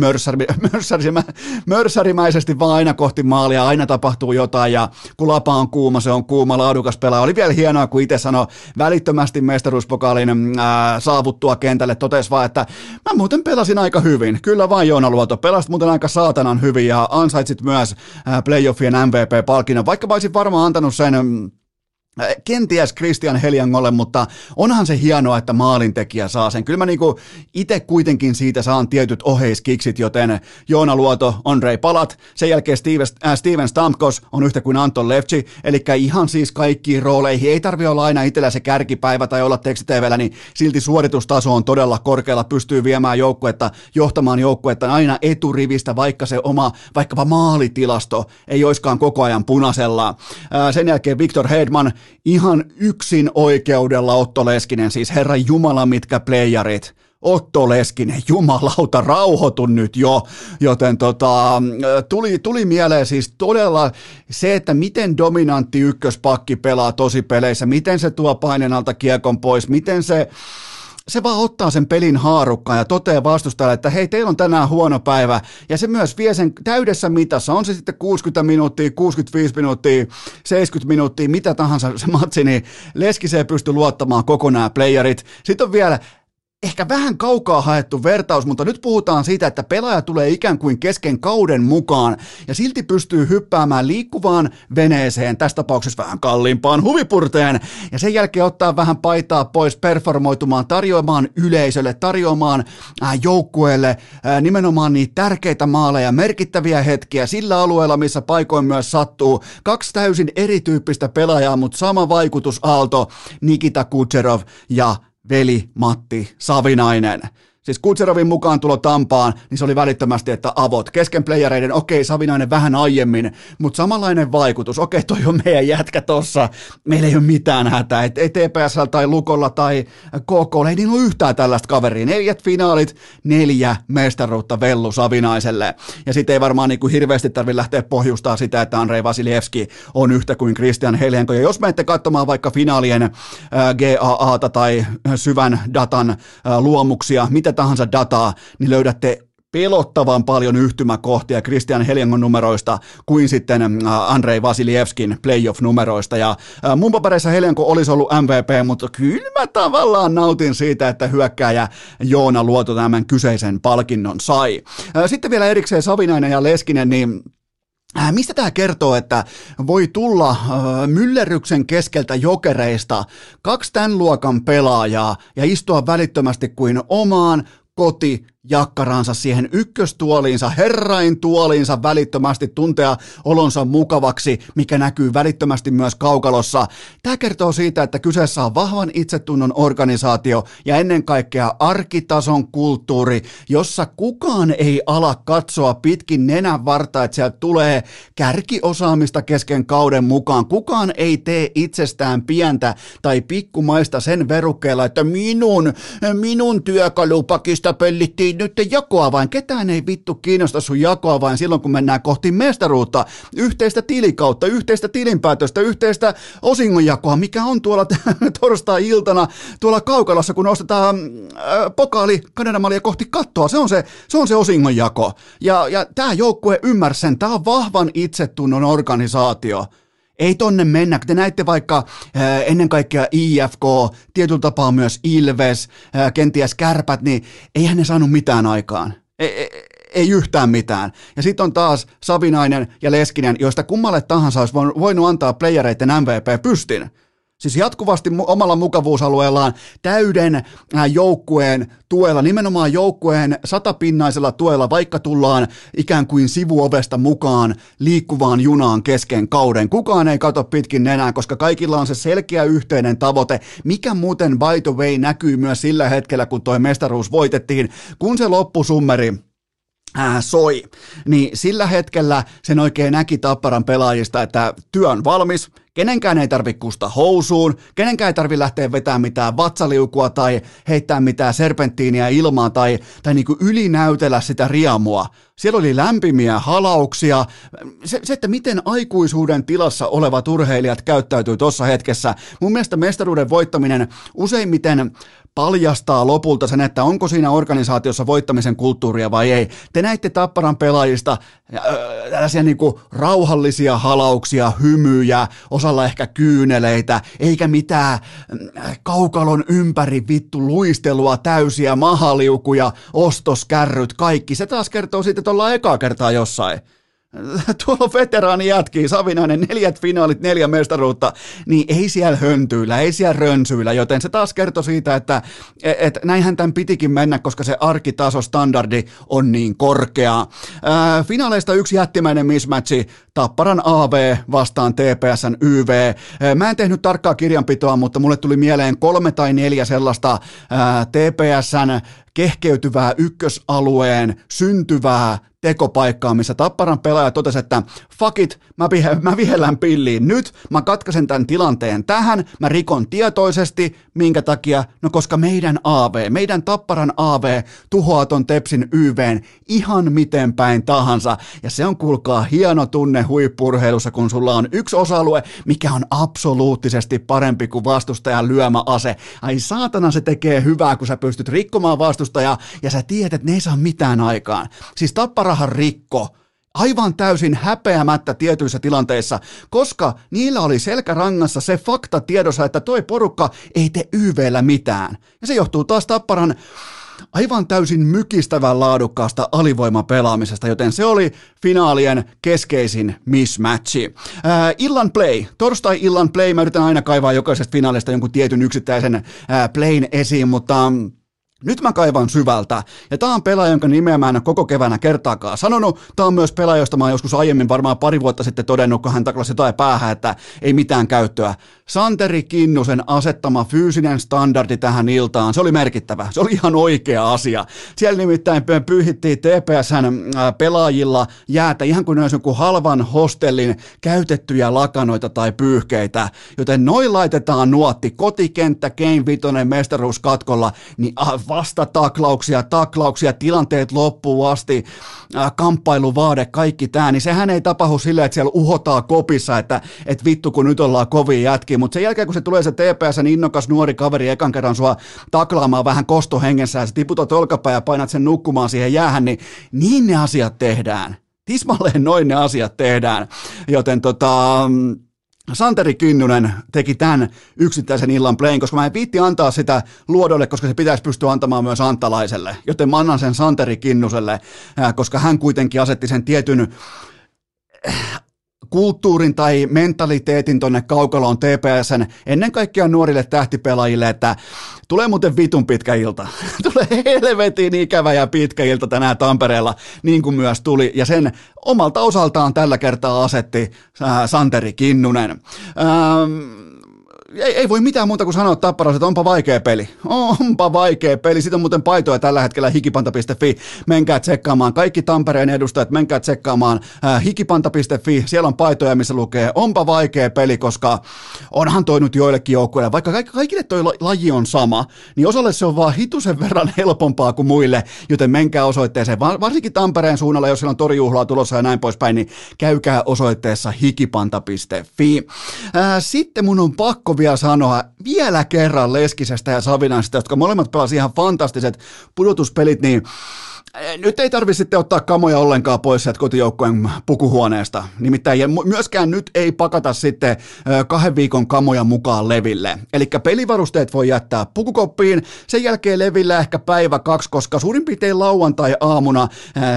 mörssärimäisesti vaan aina kohti maalia, aina tapahtuu jotain ja kun lapa on kuuma, se on kuuma, laadukas pelaaja. Oli vielä hienoa, kun itse sanoi välittömästi mestaruuspokaalin ää, saavuttua kentälle, totesi vaan, että mä muuten pelasin aika hyvin. Kyllä vain Joona Luoto, pelasit muuten aika saatanan hyvin ja ansaitsit myös ää, playoffien MVP-palkinnon, vaikka mä olisin varmaan antanut sen Äh, kenties Christian Heliangolle, mutta onhan se hienoa, että maalintekijä saa sen. Kyllä mä niinku itse kuitenkin siitä saan tietyt oheiskiksit, joten Joona Luoto, Andrei Palat, sen jälkeen Steven, äh, Steven Stamkos on yhtä kuin Anton Levci, eli ihan siis kaikkiin rooleihin. Ei tarvi olla aina itsellä se kärkipäivä tai olla tekstiteivellä, niin silti suoritustaso on todella korkealla, pystyy viemään joukkuetta, johtamaan joukkuetta aina eturivistä, vaikka se oma, vaikkapa maalitilasto ei oiskaan koko ajan punaisella. Äh, sen jälkeen Victor Hedman, ihan yksin oikeudella Otto Leskinen, siis herra Jumala mitkä playerit, Otto Leskinen, jumalauta, rauhoitun nyt jo, joten tota, tuli, tuli mieleen siis todella se, että miten dominantti ykköspakki pelaa tosi peleissä, miten se tuo painen alta kiekon pois, miten se, se vaan ottaa sen pelin haarukkaan ja toteaa vastustajalle, että hei, teillä on tänään huono päivä. Ja se myös vie sen täydessä mitassa, on se sitten 60 minuuttia, 65 minuuttia, 70 minuuttia, mitä tahansa se matsi, niin Leskiseen pystyy luottamaan kokonaan playerit. Sitten on vielä ehkä vähän kaukaa haettu vertaus, mutta nyt puhutaan siitä, että pelaaja tulee ikään kuin kesken kauden mukaan ja silti pystyy hyppäämään liikkuvaan veneeseen, tässä tapauksessa vähän kalliimpaan huvipurteen, ja sen jälkeen ottaa vähän paitaa pois, performoitumaan, tarjoamaan yleisölle, tarjoamaan äh, joukkueelle äh, nimenomaan niitä tärkeitä maaleja, merkittäviä hetkiä sillä alueella, missä paikoin myös sattuu. Kaksi täysin erityyppistä pelaajaa, mutta sama vaikutusaalto, Nikita Kutserov ja veli Matti Savinainen. Siis Kutserovin mukaan tulo Tampaan, niin se oli välittömästi, että avot. Kesken playereiden, okei, Savinainen vähän aiemmin, mutta samanlainen vaikutus. Okei, toi on meidän jätkä tossa. Meillä ei ole mitään hätää. Et, ei TPSL tai Lukolla tai KK, ei niin ole yhtään tällaista kaveria. Neljät finaalit, neljä mestaruutta Vellu Savinaiselle. Ja sitten ei varmaan niin kuin hirveästi tarvitse lähteä pohjustaa sitä, että Andrei Vasilievski on yhtä kuin Christian Heljenko. Ja jos menette katsomaan vaikka finaalien äh, tai syvän datan äh, luomuksia, mitä tahansa dataa, niin löydätte pelottavan paljon yhtymäkohtia Christian Heliangon numeroista kuin sitten Andrei Vasilievskin playoff-numeroista. Ja mun papereissa Helianko olisi ollut MVP, mutta kyllä mä tavallaan nautin siitä, että hyökkääjä Joona Luoto tämän kyseisen palkinnon sai. Sitten vielä erikseen Savinainen ja Leskinen, niin Äh, mistä tämä kertoo, että voi tulla äh, myllerryksen keskeltä jokereista kaksi tämän luokan pelaajaa ja istua välittömästi kuin omaan koti jakkaransa siihen ykköstuoliinsa, herrain tuoliinsa välittömästi tuntea olonsa mukavaksi, mikä näkyy välittömästi myös kaukalossa. Tämä kertoo siitä, että kyseessä on vahvan itsetunnon organisaatio ja ennen kaikkea arkitason kulttuuri, jossa kukaan ei ala katsoa pitkin nenän varta, että sieltä tulee kärkiosaamista kesken kauden mukaan. Kukaan ei tee itsestään pientä tai pikkumaista sen verukkeella, että minun, minun työkalupakista pöllittiin ei nyt jakoa vain, ketään ei vittu kiinnosta sun jakoa vain silloin, kun mennään kohti mestaruutta, yhteistä tilikautta, yhteistä tilinpäätöstä, yhteistä osingonjakoa, mikä on tuolla torstai-iltana tuolla kaukalossa, kun ostetaan äh, pokaali Kanadamalia kohti kattoa, se on se, se, on se osingonjako. Ja, ja tämä joukkue ymmärsi sen, tämä on vahvan itsetunnon organisaatio. Ei tonne mennä. Te näitte vaikka ennen kaikkea IFK, tietyllä tapaa myös Ilves, kenties Kärpät, niin eihän ne saanut mitään aikaan. Ei, ei, ei yhtään mitään. Ja sitten on taas Savinainen ja Leskinen, joista kummalle tahansa olisi voinut antaa playereiden MVP pystin. Siis jatkuvasti omalla mukavuusalueellaan täyden äh, joukkueen tuella, nimenomaan joukkueen satapinnaisella tuella, vaikka tullaan ikään kuin sivuovesta mukaan liikkuvaan junaan kesken kauden. Kukaan ei kato pitkin nenää, koska kaikilla on se selkeä yhteinen tavoite, mikä muuten by the way näkyy myös sillä hetkellä, kun tuo mestaruus voitettiin, kun se loppusummeri äh, soi, niin sillä hetkellä sen oikein näki Tapparan pelaajista, että työ on valmis, kenenkään ei tarvi kusta housuun, kenenkään ei tarvi lähteä vetämään mitään vatsaliukua tai heittää mitään serpenttiiniä ilmaan tai, tai niin ylinäytellä sitä riamua. Siellä oli lämpimiä halauksia. Se, se, että miten aikuisuuden tilassa olevat urheilijat käyttäytyy tuossa hetkessä. Mun mielestä mestaruuden voittaminen useimmiten paljastaa lopulta sen, että onko siinä organisaatiossa voittamisen kulttuuria vai ei. Te näitte Tapparan pelaajista äh, tällaisia niin kuin rauhallisia halauksia, hymyjä, osalla ehkä kyyneleitä, eikä mitään äh, kaukalon ympäri vittu luistelua, täysiä mahaliukuja, ostoskärryt, kaikki. Se taas kertoo siitä, että ollaan ekaa kertaa jossain. Tuolla veteraani jätkii, Savinainen, neljät finaalit, neljä mestaruutta, niin ei siellä höntyillä, ei siellä rönsyillä, joten se taas kertoo siitä, että et, näinhän tämän pitikin mennä, koska se arkitaso, standardi on niin korkea. Ää, finaaleista yksi jättimäinen mismatchi, Tapparan AV vastaan TPSn YV. Mä en tehnyt tarkkaa kirjanpitoa, mutta mulle tuli mieleen kolme tai neljä sellaista ää, TPSn kehkeytyvää ykkösalueen syntyvää tekopaikkaa, missä Tapparan pelaaja totesi, että fuck it, mä, vihe, mä vihellän pilliin nyt, mä katkaisen tämän tilanteen tähän, mä rikon tietoisesti, minkä takia, no koska meidän AV, meidän Tapparan AV tuhoaa ton Tepsin YVn ihan miten päin tahansa, ja se on kuulkaa hieno tunne huippurheilussa, kun sulla on yksi osa-alue, mikä on absoluuttisesti parempi kuin vastustajan lyömä ase. Ai saatana se tekee hyvää, kun sä pystyt rikkomaan vastustajaa, ja sä tiedät, että ne ei saa mitään aikaan. Siis Tappara Prahan rikko aivan täysin häpeämättä tietyissä tilanteissa, koska niillä oli selkärangassa se fakta tiedossa, että toi porukka ei tee YVllä mitään. Ja se johtuu taas Tapparan aivan täysin mykistävän laadukkaasta alivoimapelaamisesta, joten se oli finaalien keskeisin mismatchi. Äh, illan play, torstai-illan play, mä yritän aina kaivaa jokaisesta finaalista jonkun tietyn yksittäisen äh, playn esiin, mutta nyt mä kaivan syvältä, ja tää on pelaaja, jonka nimeä mä en ole koko keväänä kertaakaan sanonut. Tää on myös pelaaja, josta mä oon joskus aiemmin varmaan pari vuotta sitten todennut, kun hän taklasi jotain päähän, että ei mitään käyttöä. Santeri Kinnusen asettama fyysinen standardi tähän iltaan, se oli merkittävä. Se oli ihan oikea asia. Siellä nimittäin pyyhittiin TPSn äh, pelaajilla jäätä ihan kuin ne joku halvan hostellin käytettyjä lakanoita tai pyyhkeitä. Joten noin laitetaan nuotti, kotikenttä, Game Vitoinen mestaruuskatkolla, niin vastataklauksia, taklauksia, tilanteet loppuun asti, kamppailuvaade, kaikki tämä, niin sehän ei tapahdu silleen, että siellä uhotaan kopissa, että, että vittu kun nyt ollaan kovin jätkiä, mutta sen jälkeen kun se tulee se TPSn innokas nuori kaveri ekan kerran sua taklaamaan vähän kostohengessä ja sä tiputat olkapää ja painat sen nukkumaan siihen jäähän, niin niin ne asiat tehdään. Tismalleen noin ne asiat tehdään, joten tota, Santeri Kinnunen teki tämän yksittäisen illan playin, koska mä en viitti antaa sitä luodolle, koska se pitäisi pystyä antamaan myös Antalaiselle. Joten mä annan sen Santeri Kinnuselle, koska hän kuitenkin asetti sen tietyn kulttuurin tai mentaliteetin tonne kaukaloon TPSn ennen kaikkea nuorille tähtipelaajille, että tulee muuten vitun pitkä ilta. tulee helvetin ikävä ja pitkä ilta tänään Tampereella, niin kuin myös tuli. Ja sen omalta osaltaan tällä kertaa asetti äh, Santeri Kinnunen. Ähm, ei, ei voi mitään muuta kuin sanoa Tapparas, että onpa vaikea peli. Onpa vaikea peli. Sitten on muuten paitoja tällä hetkellä hikipanta.fi. Menkää tsekkaamaan. Kaikki Tampereen edustajat, menkää tsekkaamaan äh, hikipanta.fi. Siellä on paitoja, missä lukee onpa vaikea peli, koska onhan toi nyt joillekin joukkueille. Vaikka kaikille toi laji on sama, niin osalle se on vaan hitusen verran helpompaa kuin muille, joten menkää osoitteeseen. Varsinkin Tampereen suunnalla, jos siellä on torijuhlaa tulossa ja näin poispäin, niin käykää osoitteessa hikipanta.fi. Äh, sitten mun on pakko vielä sanoa vielä kerran Leskisestä ja Savinaisesta, jotka molemmat pelasivat ihan fantastiset pudotuspelit, niin nyt ei tarvitse sitten ottaa kamoja ollenkaan pois sieltä kotijoukkojen pukuhuoneesta. Nimittäin myöskään nyt ei pakata sitten kahden viikon kamoja mukaan leville. Eli pelivarusteet voi jättää pukukoppiin, sen jälkeen levillä ehkä päivä kaksi, koska suurin piirtein lauantai-aamuna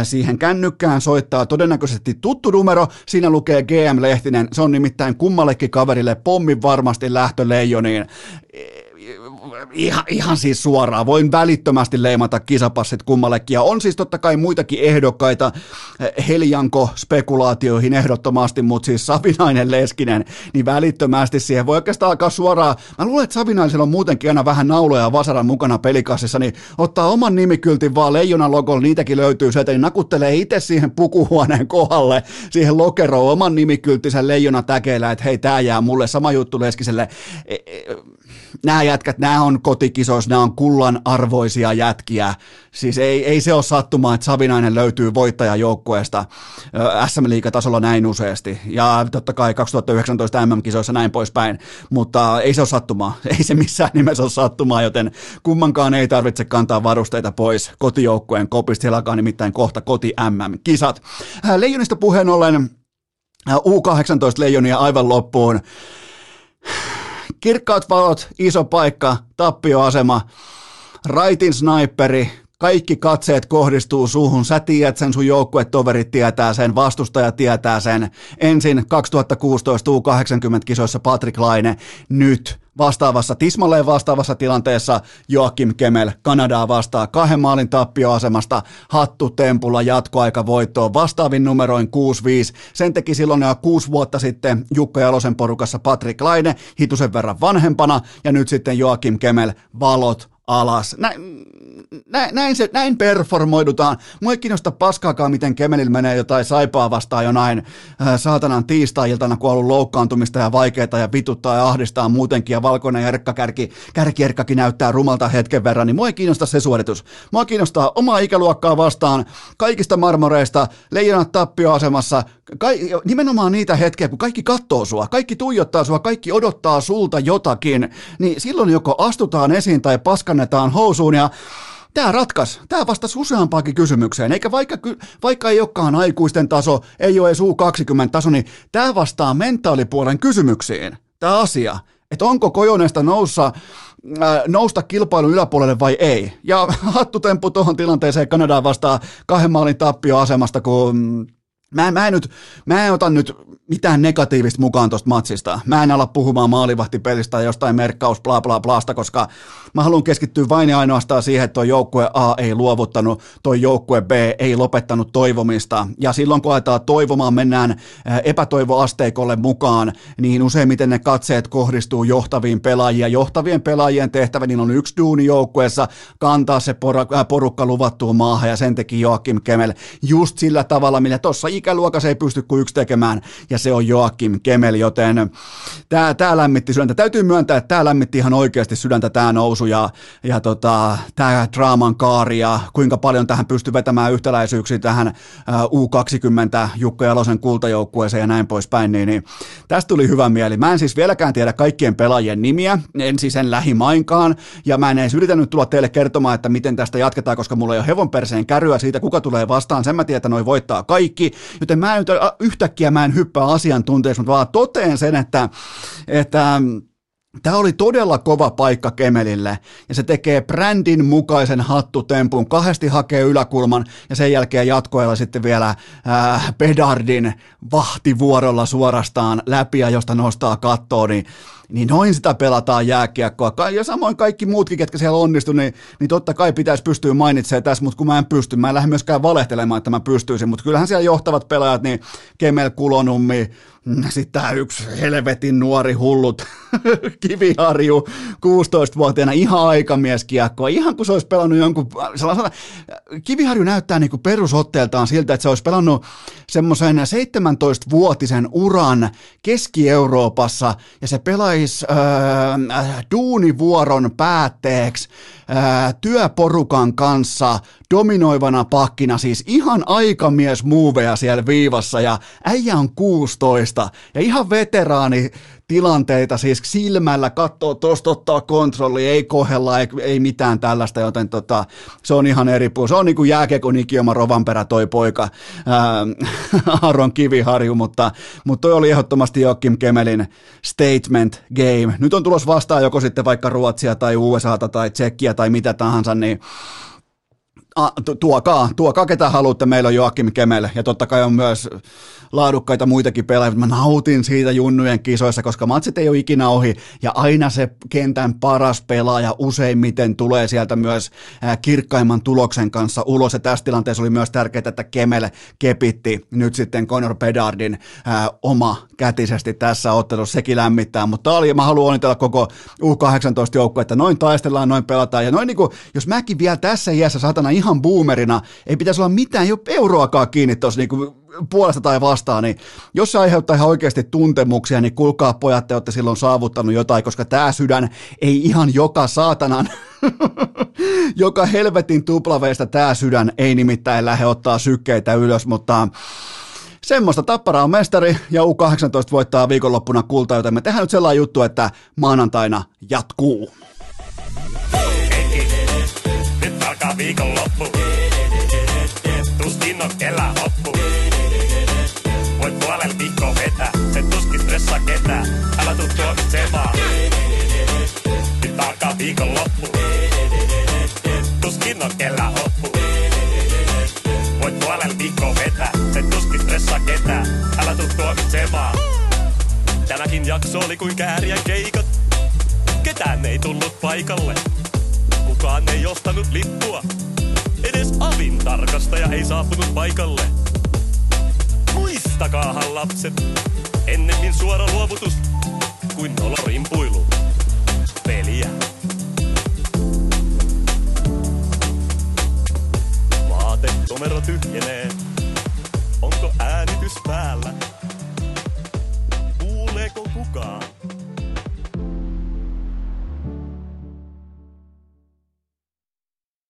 siihen kännykkään soittaa todennäköisesti tuttu numero. Siinä lukee GM Lehtinen, se on nimittäin kummallekin kaverille pommin varmasti lähtö leijoniin ihan, ihan siis suoraan, voin välittömästi leimata kisapassit kummallekin. Ja on siis totta kai muitakin ehdokkaita eh, Heljanko-spekulaatioihin ehdottomasti, mutta siis Savinainen Leskinen, niin välittömästi siihen voi oikeastaan alkaa suoraan. Mä luulen, että Savinaisella on muutenkin aina vähän nauloja ja vasaran mukana pelikassissa, niin ottaa oman nimikyltin vaan leijonan logolla, niitäkin löytyy sieltä, niin nakuttelee itse siihen pukuhuoneen kohdalle, siihen lokeroon oman nimikylttisen leijona täkeillä, että hei, tää jää mulle, sama juttu Leskiselle. E, e, nämä jätkät, nämä on kotikisoissa, nämä on kullan arvoisia jätkiä. Siis ei, ei se ole sattumaa, että Savinainen löytyy voittajajoukkueesta SM-liigatasolla näin useasti. Ja totta kai 2019 MM-kisoissa näin poispäin, mutta ei se ole sattumaa. Ei se missään nimessä ole sattumaa, joten kummankaan ei tarvitse kantaa varusteita pois kotijoukkueen kopista. Siellä alkaa nimittäin kohta koti MM-kisat. Leijonista puheen ollen U18 leijonia aivan loppuun. Kirkkaat valot, iso paikka, tappioasema, raitin sniperi, kaikki katseet kohdistuu suuhun, sä tiedät sen, sun joukkuetoverit tietää sen, vastustaja tietää sen. Ensin 2016 U80-kisoissa Patrick Laine, nyt vastaavassa, tismalleen vastaavassa tilanteessa Joakim Kemel Kanadaa vastaa kahden maalin tappioasemasta tempulla jatkoaika voittoon vastaavin numeroin 6-5. Sen teki silloin jo kuusi vuotta sitten Jukka Jalosen porukassa Patrick Laine, hitusen verran vanhempana ja nyt sitten Joakim Kemel valot alas. Näin, näin, näin, se, näin performoidutaan. Mua ei kiinnosta paskaakaan, miten Kemelillä menee jotain saipaa vastaan jonain äh, saatanan tiistai-iltana, kun on ollut loukkaantumista ja vaikeita ja vituttaa ja ahdistaa muutenkin ja valkoinen erkkakärki, kärkierkkakin näyttää rumalta hetken verran, niin mua ei kiinnosta se suoritus. Mua kiinnostaa omaa ikäluokkaa vastaan kaikista marmoreista, leijonat tappioasemassa, ka- nimenomaan niitä hetkiä, kun kaikki katsoo sua, kaikki tuijottaa sua, kaikki odottaa sulta jotakin, niin silloin joko astutaan esiin tai paskannetaan housuun ja Tämä ratkas, tämä vastasi useampaakin kysymykseen, eikä vaikka, vaikka ei olekaan aikuisten taso, ei ole edes U20-taso, niin tämä vastaa mentaalipuolen kysymyksiin, tämä asia, että onko Kojonesta noussa, äh, nousta kilpailun yläpuolelle vai ei. Ja hattutemppu tuohon tilanteeseen Kanadaan vastaa kahden maalin tappioasemasta, kun Mä, mä, en nyt, mä en ota nyt mitään negatiivista mukaan tuosta matsista. Mä en ala puhumaan maalivahtipelistä tai jostain merkkaus bla bla blaasta, koska mä haluan keskittyä vain ja ainoastaan siihen, että tuo joukkue A ei luovuttanut, tuo joukkue B ei lopettanut toivomista. Ja silloin kun aletaan toivomaan, mennään äh, epätoivoasteikolle mukaan, niin useimmiten ne katseet kohdistuu johtaviin pelaajia. Johtavien pelaajien tehtävä, niin on yksi duuni joukkueessa, kantaa se äh, porukka luvattuun maahan ja sen teki Joakim Kemel just sillä tavalla, millä tuossa ikäluokas ei pysty kuin yksi tekemään, ja se on Joakim Kemel, joten tämä, tämä lämmitti sydäntä. Täytyy myöntää, että tämä lämmitti ihan oikeasti sydäntä tämä nousu, ja, ja tota, tämä draaman kaari, ja kuinka paljon tähän pystyy vetämään yhtäläisyyksiä tähän U20 Jukka Jalosen kultajoukkueeseen ja näin poispäin, niin, niin tästä tuli hyvä mieli. Mä en siis vieläkään tiedä kaikkien pelaajien nimiä, en siis en lähimainkaan, ja mä en edes yritänyt tulla teille kertomaan, että miten tästä jatketaan, koska mulla ei ole hevon perseen käryä siitä, kuka tulee vastaan, sen mä tiedän, että noi voittaa kaikki, joten mä en, yhtäkkiä mä en hyppää asiantuntijaksi, mutta vaan toteen sen, että, että Tämä oli todella kova paikka Kemelille. Ja se tekee brändin mukaisen hattutempun, kahdesti hakee yläkulman ja sen jälkeen jatkoilla sitten vielä äh, Pedardin vahtivuorolla suorastaan läpi ja josta nostaa kattoon, niin niin noin sitä pelataan jääkiekkoa. Ja samoin kaikki muutkin, ketkä siellä onnistu, niin, niin totta kai pitäisi pystyä mainitsemaan tässä, mutta kun mä en pysty, mä en lähde myöskään valehtelemaan, että mä pystyisin, mutta kyllähän siellä johtavat pelaajat, niin Kemel Kulonummi, mm, sitten tämä yksi helvetin nuori hullut Kiviharju, 16-vuotiaana, ihan aikamieskiekkoa, ihan kuin se olisi pelannut jonkun, sellaisella, Kiviharju näyttää niin kuin perusotteeltaan siltä, että se olisi pelannut semmoisen 17-vuotisen uran Keski-Euroopassa, ja se pelaisi äh, duunivuoron päätteeksi äh, työporukan kanssa dominoivana pakkina, siis ihan aikamies muuveja siellä viivassa ja äijä on 16 ja ihan veteraani tilanteita, siis silmällä katsoo, tuosta ottaa kontrolli, ei kohella, ei, ei mitään tällaista, joten tota, se on ihan eri puolella. Se on niin kuin jääkekon ikioma Rovanperä toi poika, ää, Aaron Kiviharju, mutta, mutta toi oli ehdottomasti Joakim Kemelin statement game. Nyt on tulos vastaan joko sitten vaikka Ruotsia tai USAta tai Tsekkiä tai mitä tahansa, niin a, tuokaa, tuokaa ketä haluatte, meillä on Joakim Kemel ja totta kai on myös laadukkaita muitakin pelaajia. Mä nautin siitä junnujen kisoissa, koska matsit ei ole ikinä ohi ja aina se kentän paras pelaaja useimmiten tulee sieltä myös kirkkaimman tuloksen kanssa ulos. Ja tässä tilanteessa oli myös tärkeää, että Kemel kepitti nyt sitten Conor Bedardin ää, oma kätisesti tässä ottelussa. Sekin lämmittää, mutta oli, mä haluan onnitella koko U18 että noin taistellaan, noin pelataan. Ja noin niin kuin, jos mäkin vielä tässä iässä satana ihan boomerina, ei pitäisi olla mitään jo euroakaan kiinni tuossa niin kuin puolesta tai vastaan, niin jos se aiheuttaa ihan oikeasti tuntemuksia, niin kuulkaa pojat, te olette silloin saavuttanut jotain, koska tämä sydän ei ihan joka saatanan, joka helvetin tuplaveista tämä sydän ei nimittäin lähde ottaa sykkeitä ylös, mutta semmoista Tappara on mestari ja U18 voittaa viikonloppuna kultaa, joten me tehdään nyt sellainen juttu, että maanantaina jatkuu. Alkaa viikonloppu. Tuskin on kellä hoppu. Voit puolella viikkoa vetää, se tuskin stressaa ketään. Älä tuu tuomitsemaan. Nyt alkaa viikonloppu. Tuskin on kellä hoppu. Voit puolella viikkoa vetää, se tuskin stressaa ketään. Älä tuu tuomitsemaan. Tämäkin jakso oli kuin kääriä keikat. Ketään ei tullut paikalle. Kukaan ei ostanut lippua. Edes avin tarkastaja ei saapunut paikalle. Muistakaahan lapset, ennemmin suora luovutus kuin nolla rimpuilu. Peliä. Vaate numero tyhjenee. Onko äänitys päällä? Kuuleeko kukaan?